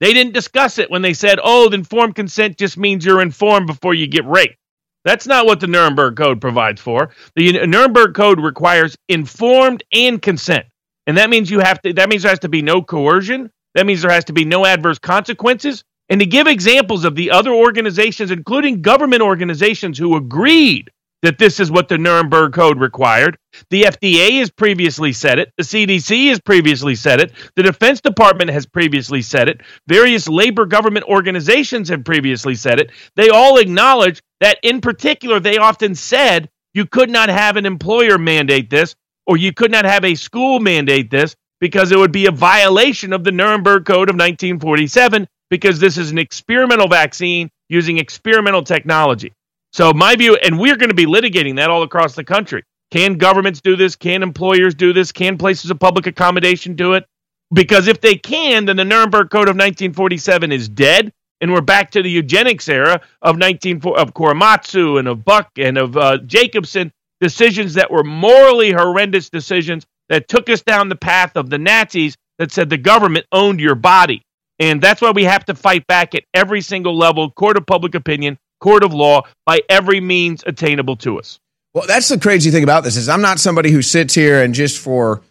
Speaker 32: they didn't discuss it when they said, oh, the informed consent just means you're informed before you get raped. That's not what the Nuremberg Code provides for. The Nuremberg Code requires informed and consent. And that means you have to that means there has to be no coercion. That means there has to be no adverse consequences. And to give examples of the other organizations, including government organizations who agreed that this is what the Nuremberg Code required. The FDA has previously said it. The CDC has previously said it. The Defense Department has previously said it. Various labor government organizations have previously said it. They all acknowledge that, in particular, they often said you could not have an employer mandate this or you could not have a school mandate this because it would be a violation of the Nuremberg Code of 1947 because this is an experimental vaccine using experimental technology. So my view, and we're going to be litigating that all across the country. Can governments do this? Can employers do this? Can places of public accommodation do it? Because if they can, then the Nuremberg Code of 1947 is dead, and we're back to the eugenics era of 19 of Korematsu and of Buck and of uh, Jacobson, decisions that were morally horrendous decisions that took us down the path of the Nazis that said the government owned your body. And that's why we have to fight back at every single level, court of public opinion, court of law by every means attainable to us.
Speaker 15: Well, that's the crazy thing about this is I'm not somebody who sits here and just for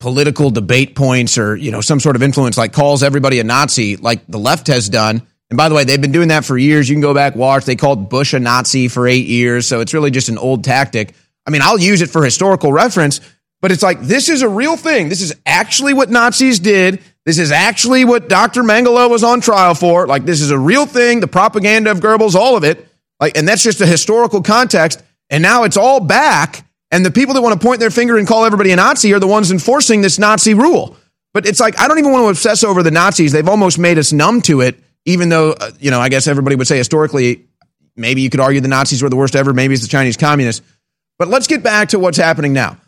Speaker 15: political debate points or you know some sort of influence like calls everybody a Nazi like the left has done. And by the way, they've been doing that for years. You can go back watch. They called Bush a Nazi for 8 years, so it's really just an old tactic. I mean, I'll use it for historical reference, but it's like this is a real thing. This is actually what Nazis did. This is actually what Dr. Mengele was on trial for. Like, this is a real thing. The propaganda of Goebbels, all of it. Like, and that's just a historical context. And now it's all back. And the people that want to point their finger and call everybody a Nazi are the ones enforcing this Nazi rule. But it's like, I don't even want to obsess over the Nazis. They've almost made us numb to it, even though, uh, you know, I guess everybody would say historically, maybe you could argue the Nazis were the worst ever. Maybe it's the Chinese communists. But let's get back to what's happening now.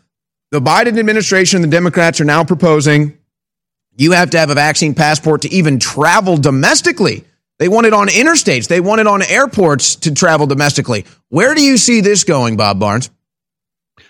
Speaker 15: The Biden administration, the Democrats are now proposing you have to have a vaccine passport to even travel domestically. They want it on interstates. They want it on airports to travel domestically. Where do you see this going, Bob Barnes?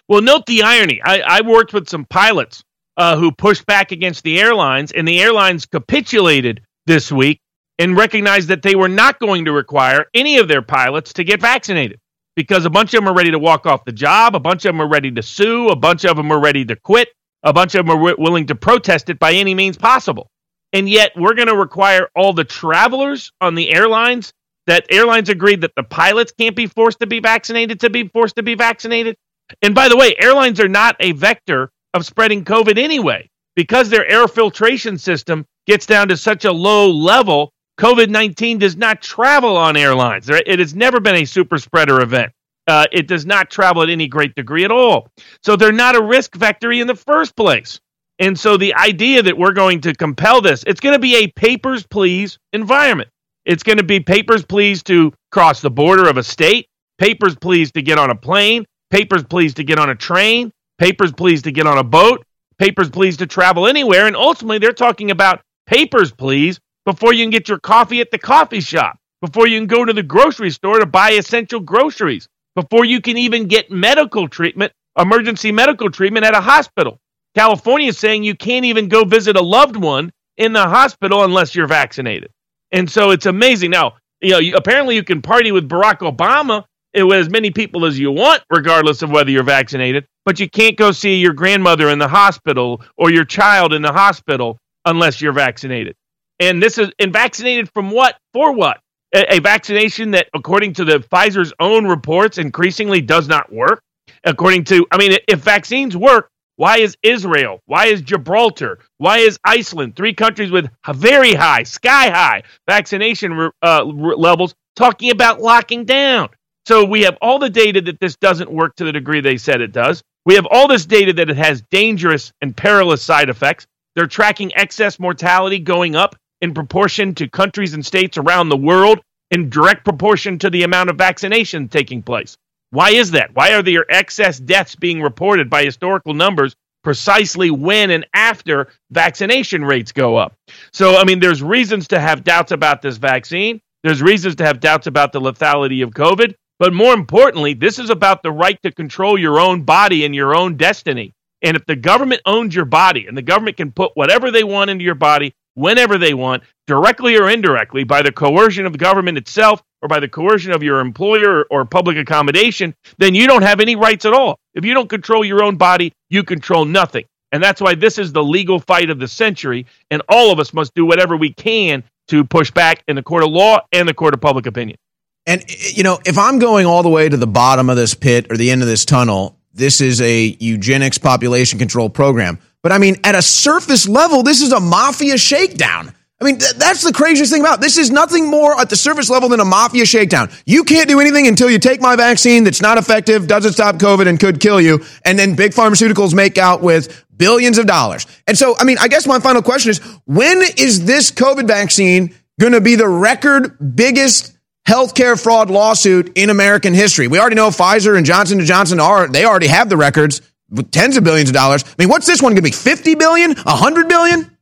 Speaker 32: Well, note the irony. I, I worked with some pilots uh, who pushed back against the airlines, and the airlines capitulated this week and recognized that they were not going to require any of their pilots to get vaccinated because a bunch of them are ready to walk off the job, a bunch of them are ready to sue, a bunch of them are ready to quit, a bunch of them are willing to protest it by any means possible. And yet, we're going to require all the travelers on the airlines that airlines agreed that the pilots can't be forced to be vaccinated to be forced to be vaccinated. And by the way, airlines are not a vector of spreading COVID anyway, because their air filtration system gets down to such a low level. COVID 19 does not travel on airlines. It has never been a super spreader event uh, it does not travel at any great degree at all. So they're not a risk vector in the first place. And so the idea that we're going to compel this, it's going to be a papers, please environment. It's going to be papers, please to cross the border of a state, papers, please to get on a plane, papers, please to get on a train, papers, please to get on a boat, papers, please to travel anywhere. And ultimately, they're talking about papers, please, before you can get your coffee at the coffee shop, before you can go to the grocery store to buy essential groceries, before you can even get medical treatment, emergency medical treatment at a hospital. California is saying you can't even go visit a loved one in the hospital unless you're vaccinated. And so it's amazing. Now, you know, you, apparently you can party with Barack Obama eh, with as many people as you want, regardless of whether you're vaccinated, but you can't go see your grandmother in the hospital or your child in the hospital unless you're vaccinated. And this is and vaccinated from what? For what? A, a vaccination that, according to the Pfizer's own reports, increasingly does not work. According to, I mean, if vaccines work, why is Israel? Why is Gibraltar? Why is Iceland? Three countries with very high, sky high vaccination uh, levels talking about locking down. So we have all the data that this doesn't work to the degree they said it does. We have all this data that it has dangerous and perilous side effects. They're tracking excess mortality going up in proportion to countries and states around the world in direct proportion to the amount of vaccination taking place. Why is that? Why are there excess deaths being reported by historical numbers precisely when and after vaccination rates go up? So, I mean, there's reasons to have doubts about this vaccine. There's reasons to have doubts about the lethality of COVID. But more importantly, this is about the right to control your own body and your own destiny. And if the government owns your body and the government can put whatever they want into your body whenever they want, directly or indirectly, by the coercion of the government itself or by the coercion of your employer or public accommodation, then you don't have any rights at all. If you don't control your own body, you control nothing. And that's why this is the legal fight of the century. And all of us must do whatever we can to push back in the court of law and the court of public opinion.
Speaker 15: And, you know, if I'm going all the way to the bottom of this pit or the end of this tunnel, this is a eugenics population control program. But I mean, at a surface level, this is a mafia shakedown. I mean, th- that's the craziest thing about it. this is nothing more at the surface level than a mafia shakedown. You can't do anything until you take my vaccine that's not effective, doesn't stop COVID, and could kill you. And then big pharmaceuticals make out with billions of dollars. And so, I mean, I guess my final question is when is this COVID vaccine going to be the record biggest healthcare fraud lawsuit in American history? We already know Pfizer and Johnson & Johnson are, they already have the records with tens of billions of dollars. I mean, what's this one going to be? 50 billion? 100 billion?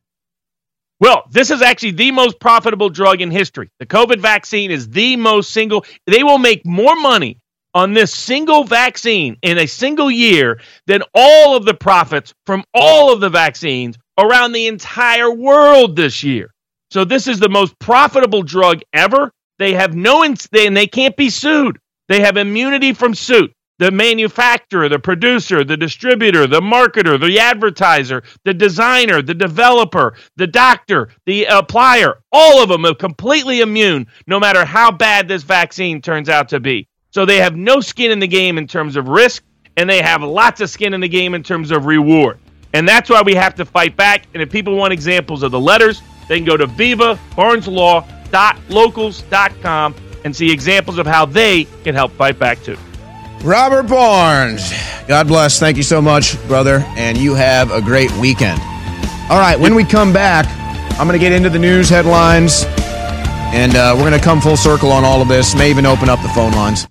Speaker 32: Well, this is actually the most profitable drug in history. The COVID vaccine is the most single. They will make more money on this single vaccine in a single year than all of the profits from all of the vaccines around the entire world this year. So this is the most profitable drug ever. They have no, and they can't be sued. They have immunity from suit the manufacturer, the producer, the distributor, the marketer, the advertiser, the designer, the developer, the doctor, the applier, all of them are completely immune no matter how bad this vaccine turns out to be. So they have no skin in the game in terms of risk, and they have lots of skin in the game in terms of reward. And that's why we have to fight back. And if people want examples of the letters, they can go to Viva Locals.com and see examples of how they can help fight back too.
Speaker 15: Robert Barnes. God bless. Thank you so much, brother. And you have a great weekend. All right, when we come back, I'm going to get into the news headlines and uh, we're going to come full circle on all of this. May even open up the phone lines.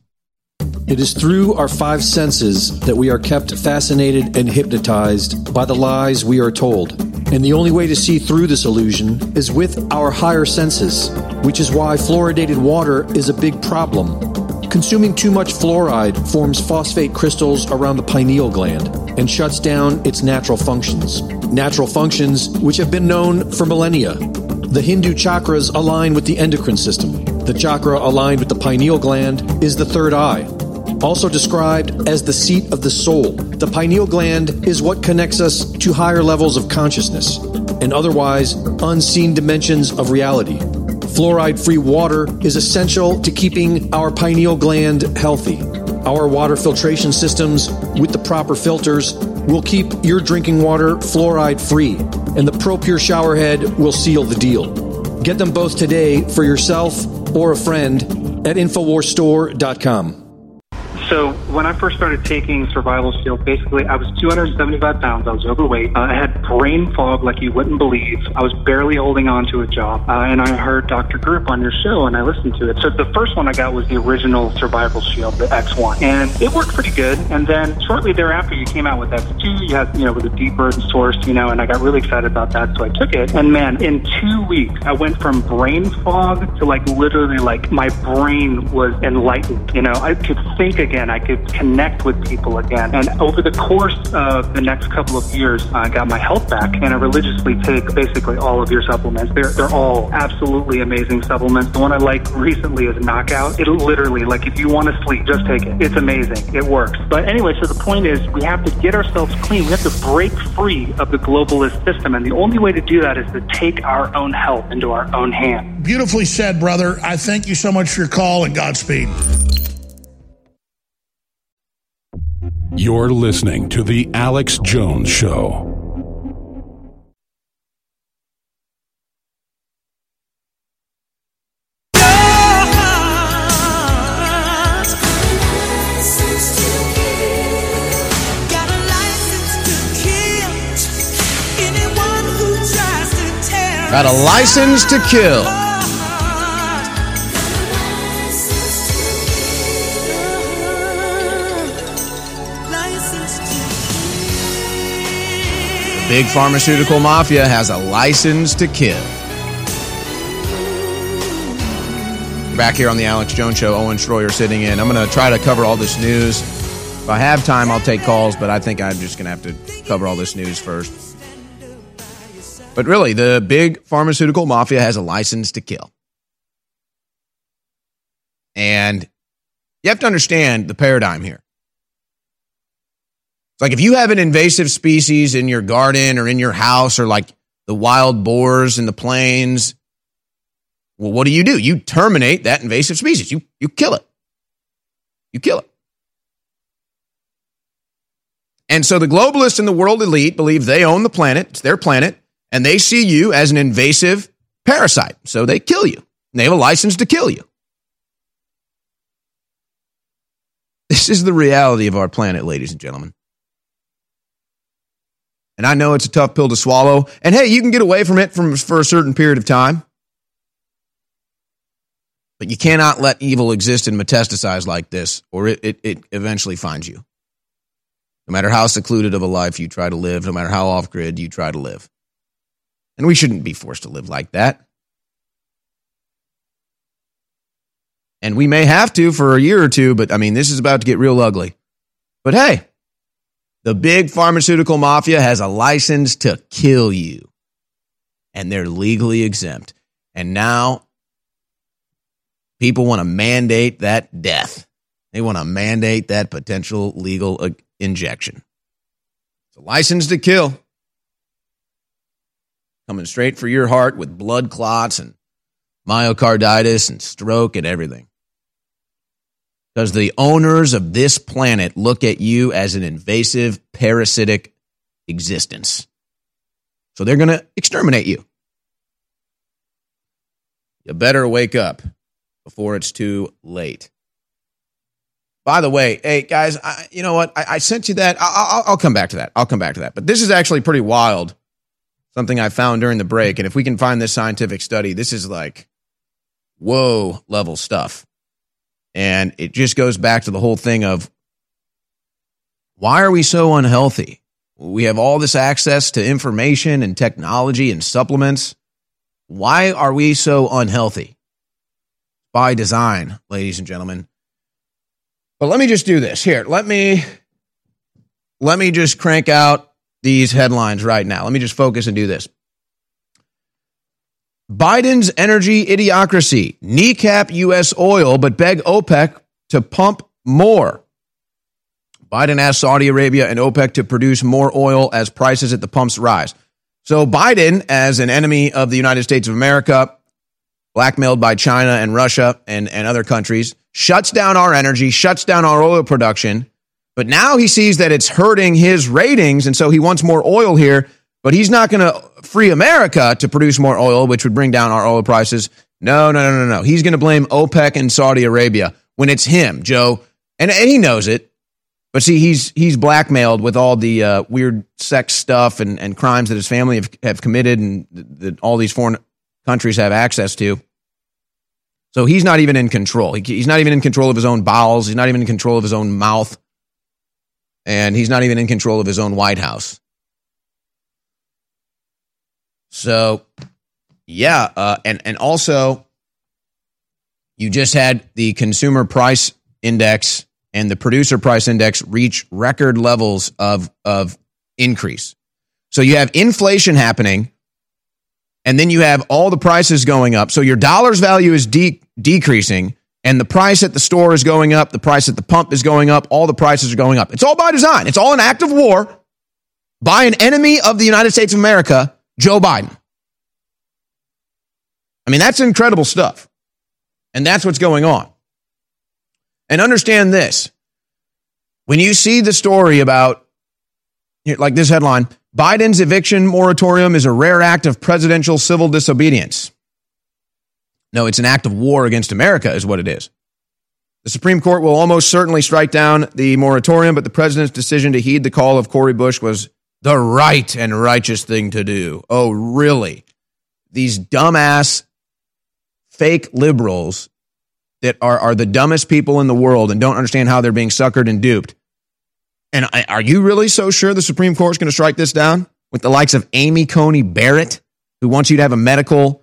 Speaker 33: It is through our five senses that we are kept fascinated and hypnotized by the lies we are told. And the only way to see through this illusion is with our higher senses, which is why fluoridated water is a big problem. Consuming too much fluoride forms phosphate crystals around the pineal gland and shuts down its natural functions. Natural functions which have been known for millennia. The Hindu chakras align with the endocrine system. The chakra aligned with the pineal gland is the third eye, also described as the seat of the soul. The pineal gland is what connects us to higher levels of consciousness and otherwise unseen dimensions of reality. Fluoride free water is essential to keeping our pineal gland healthy. Our water filtration systems with the proper filters will keep your drinking water fluoride free, and the ProPure showerhead will seal the deal. Get them both today for yourself or a friend at InfoWarsStore.com.
Speaker 34: So when I first started taking Survival Shield, basically I was 275 pounds. I was overweight. Uh, I had brain fog like you wouldn't believe. I was barely holding on to a job. Uh, and I heard Dr. Group on your show and I listened to it. So the first one I got was the original Survival Shield, the X1. And it worked pretty good. And then shortly thereafter you came out with X2. You had, you know, with a deeper source, you know, and I got really excited about that. So I took it. And man, in two weeks, I went from brain fog to like literally like my brain was enlightened. You know, I could think again. I could connect with people again. And over the course of the next couple of years, I got my health back and I religiously take basically all of your supplements. They're, they're all absolutely amazing supplements. The one I like recently is Knockout. It literally, like if you want to sleep, just take it. It's amazing. It works. But anyway, so the point is we have to get ourselves clean. We have to break free of the globalist system. And the only way to do that is to take our own health into our own hands.
Speaker 1: Beautifully said, brother. I thank you so much for your call and Godspeed.
Speaker 14: You're listening to The Alex Jones Show.
Speaker 15: Got a license to kill. Big pharmaceutical mafia has a license to kill. Back here on the Alex Jones Show, Owen Shroyer sitting in. I'm going to try to cover all this news. If I have time, I'll take calls, but I think I'm just going to have to cover all this news first. But really, the big pharmaceutical mafia has a license to kill. And you have to understand the paradigm here. It's like if you have an invasive species in your garden or in your house or like the wild boars in the plains, well, what do you do? You terminate that invasive species. You you kill it. You kill it. And so the globalists and the world elite believe they own the planet, it's their planet, and they see you as an invasive parasite. So they kill you. They have a license to kill you. This is the reality of our planet, ladies and gentlemen. And I know it's a tough pill to swallow. And hey, you can get away from it from, for a certain period of time. But you cannot let evil exist and metastasize like this, or it, it, it eventually finds you. No matter how secluded of a life you try to live, no matter how off grid you try to live. And we shouldn't be forced to live like that. And we may have to for a year or two, but I mean, this is about to get real ugly. But hey, the big pharmaceutical mafia has a license to kill you, and they're legally exempt. And now people want to mandate that death. They want to mandate that potential legal uh, injection. It's a license to kill. Coming straight for your heart with blood clots and myocarditis and stroke and everything. Because the owners of this planet look at you as an invasive, parasitic existence. So they're going to exterminate you. You better wake up before it's too late. By the way, hey guys, I, you know what? I, I sent you that. I, will come back to that. I'll come back to that. But this is actually pretty wild. Something I found during the break, and if we can find this scientific study, this is like whoa level stuff. And it just goes back to the whole thing of why are we so unhealthy? We have all this access to information and technology and supplements. Why are we so unhealthy? By design, ladies and gentlemen. But let me just do this. Here, let me let me just crank out these headlines right now. Let me just focus and do this. Biden's energy idiocracy kneecap U.S. oil, but beg OPEC to pump more. Biden asked Saudi Arabia and OPEC to produce more oil as prices at the pumps rise. So, Biden, as an enemy of the United States of America, blackmailed by China and Russia and, and other countries, shuts down our energy, shuts down our oil production. But now he sees that it's hurting his ratings. And so he wants more oil here, but he's not going to free America to produce more oil, which would bring down our oil prices. No, no, no, no, no. He's going to blame OPEC and Saudi Arabia when it's him, Joe. And, and he knows it. But see, he's he's blackmailed with all the uh, weird sex stuff and, and crimes that his family have, have committed and that all these foreign countries have access to. So he's not even in control. He, he's not even in control of his own bowels. He's not even in control of his own mouth. And he's not even in control of his own White House. So, yeah. Uh, and, and also, you just had the consumer price index and the producer price index reach record levels of, of increase. So you have inflation happening, and then you have all the prices going up. So your dollar's value is de- decreasing, and the price at the store is going up, the price at the pump is going up, all the prices are going up. It's all by design. It's all an act of war by an enemy of the United States of America, Joe Biden. I mean, that's incredible stuff. And that's what's going on. And understand this when you see the story about, like this headline, Biden's eviction moratorium is a rare act of presidential civil disobedience. No, it's an act of war against America, is what it is. The Supreme Court will almost certainly strike down the moratorium, but the president's decision to heed the call of Cori Bush was the right and righteous thing to do. Oh, really? These dumbass fake liberals that are, are the dumbest people in the world and don't understand how they're being suckered and duped. And are you really so sure the Supreme Court is going to strike this down with the likes of Amy Coney Barrett, who wants you to have a medical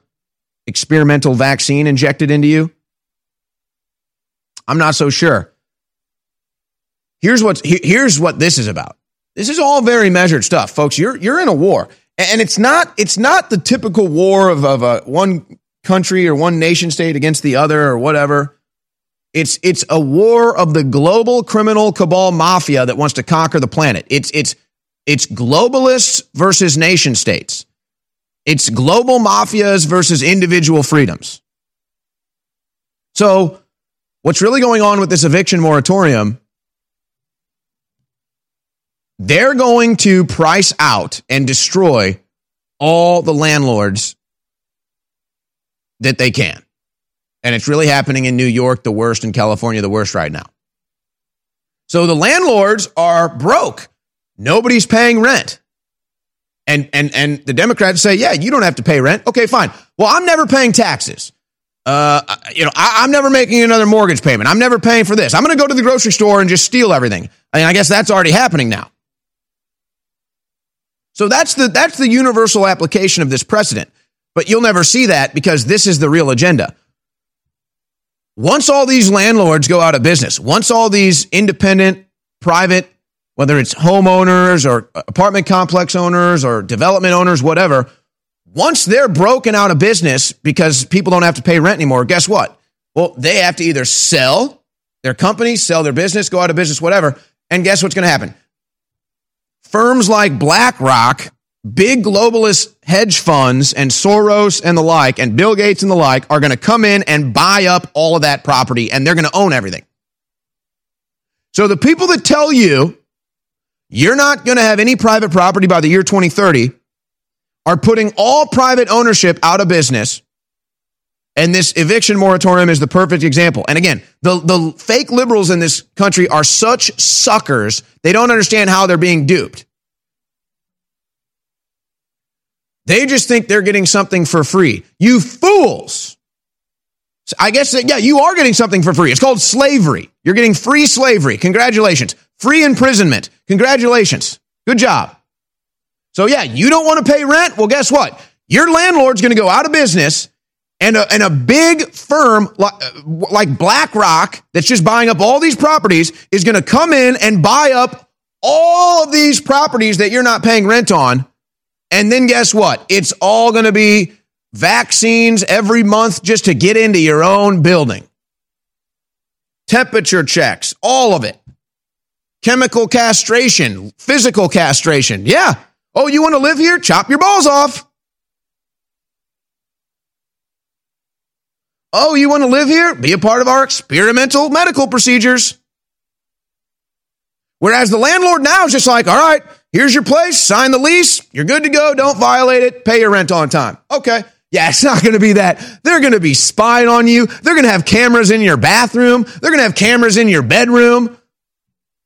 Speaker 15: experimental vaccine injected into you? I'm not so sure. Here's what here's what this is about. This is all very measured stuff, folks. You're you're in a war, and it's not it's not the typical war of of a one country or one nation state against the other or whatever. It's it's a war of the global criminal cabal mafia that wants to conquer the planet. It's it's it's globalists versus nation states. It's global mafias versus individual freedoms. So, what's really going on with this eviction moratorium? They're going to price out and destroy all the landlords that they can. And it's really happening in New York, the worst, in California, the worst right now. So the landlords are broke. Nobody's paying rent. And and and the Democrats say, yeah, you don't have to pay rent. Okay, fine. Well, I'm never paying taxes. Uh, you know, I, am never making another mortgage payment. I'm never paying for this. I'm going to go to the grocery store and just steal everything. I mean, I guess that's already happening now. So that's the that's the universal application of this precedent. But you'll never see that because this is the real agenda. Once all these landlords go out of business, once all these independent, private, whether it's homeowners or apartment complex owners or development owners, whatever, once they're broken out of business because people don't have to pay rent anymore, guess what? Well, they have to either sell their company, sell their business, go out of business, whatever. And guess what's going to happen? Firms like BlackRock big globalist hedge funds and Soros and the like, and Bill Gates and the like, are going to come in and buy up all of that property and they're going to own everything. So the people that tell you you're not going to have any private property by the year 2030 are putting all private ownership out of business. And this eviction moratorium is the perfect example. And again, the, the fake liberals in this country are such suckers, they don't understand how they're being duped. They just think they're getting something for free. You fools. I guess that, yeah, you are getting something for free. It's called slavery. You're getting free slavery. Congratulations. Free imprisonment. Congratulations. Good job. So, yeah, you don't want to pay rent? Well, guess what? Your landlord's going to go out of business, and a, and a big firm like, uh, like BlackRock that's just buying up all these properties is going to come in and buy up all of these properties that you're not paying rent on and then guess what? It's all going to be vaccines every month just to get into your own building. Temperature checks, all of it. Chemical castration, physical castration. Yeah. Oh, you want to live here? Chop your balls off. Oh, you want to live here? Be a part of our experimental medical procedures. Whereas the landlord now is just like, all right, Here's your place, sign the lease, you're good to go, don't violate it, pay your rent on time. Okay. Yeah, it's not going to be that. They're going to be spying on you. They're going to have cameras in your bathroom. They're going to have cameras in your bedroom.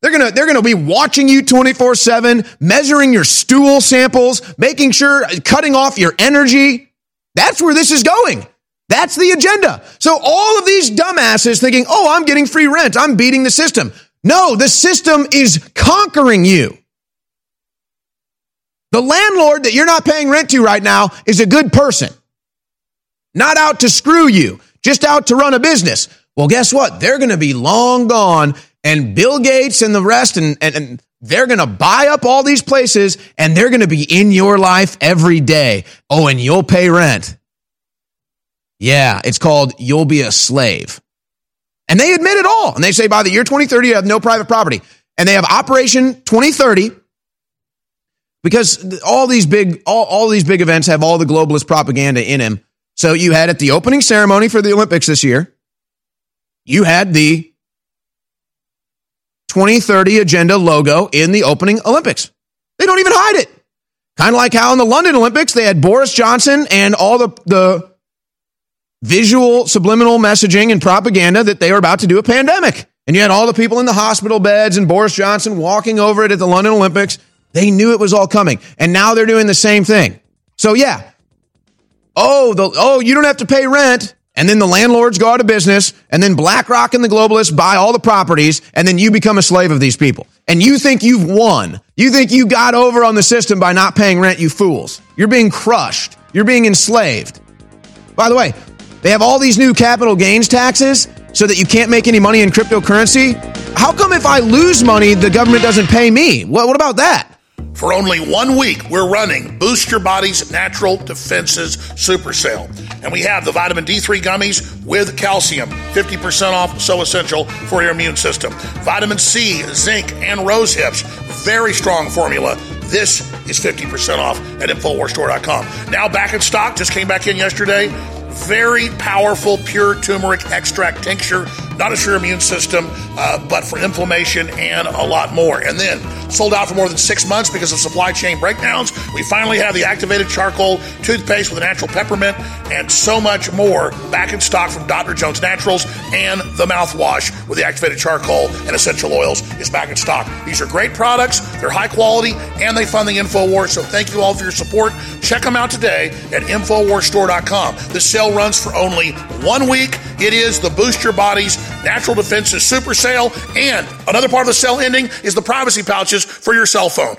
Speaker 15: They're going to they're going to be watching you 24/7, measuring your stool samples, making sure cutting off your energy. That's where this is going. That's the agenda. So all of these dumbasses thinking, "Oh, I'm getting free rent. I'm beating the system." No, the system is conquering you. The landlord that you're not paying rent to right now is a good person, not out to screw you, just out to run a business. Well, guess what? They're going to be long gone and Bill Gates and the rest, and, and, and they're going to buy up all these places and they're going to be in your life every day. Oh, and you'll pay rent. Yeah, it's called You'll Be a Slave. And they admit it all. And they say by the year 2030, you have no private property. And they have Operation 2030 because all these big all, all these big events have all the globalist propaganda in them. So you had at the opening ceremony for the Olympics this year, you had the 2030 agenda logo in the opening Olympics. They don't even hide it. Kind of like how in the London Olympics they had Boris Johnson and all the the visual subliminal messaging and propaganda that they were about to do a pandemic. And you had all the people in the hospital beds and Boris Johnson walking over it at the London Olympics. They knew it was all coming. And now they're doing the same thing. So yeah. Oh, the oh, you don't have to pay rent. And then the landlords go out of business, and then BlackRock and the globalists buy all the properties, and then you become a slave of these people. And you think you've won. You think you got over on the system by not paying rent, you fools. You're being crushed. You're being enslaved. By the way, they have all these new capital gains taxes so that you can't make any money in cryptocurrency. How come if I lose money, the government doesn't pay me? What, what about that?
Speaker 1: For only one week, we're running Boost Your Body's Natural Defenses Super Sale. And we have the vitamin D3 gummies with calcium, 50% off, so essential for your immune system. Vitamin C, zinc, and rose hips, very strong formula. This is 50% off at InfoWarsStore.com. Now back in stock, just came back in yesterday very powerful pure turmeric extract tincture, not just for your immune system, uh, but for inflammation and a lot more. And then sold out for more than six months because of supply chain breakdowns. We finally have the activated charcoal toothpaste with a natural peppermint and so much more back in stock from Dr. Jones Naturals and the mouthwash with the activated charcoal and essential oils is back in stock. These are great products, they're high quality, and they fund the InfoWars. So thank you all for your support. Check them out today at InfoWarsStore.com. The sale runs for only one week. It is the Boost Your Body's Natural Defenses Super Sale. And another part of the sale ending is the privacy pouches for your cell phone.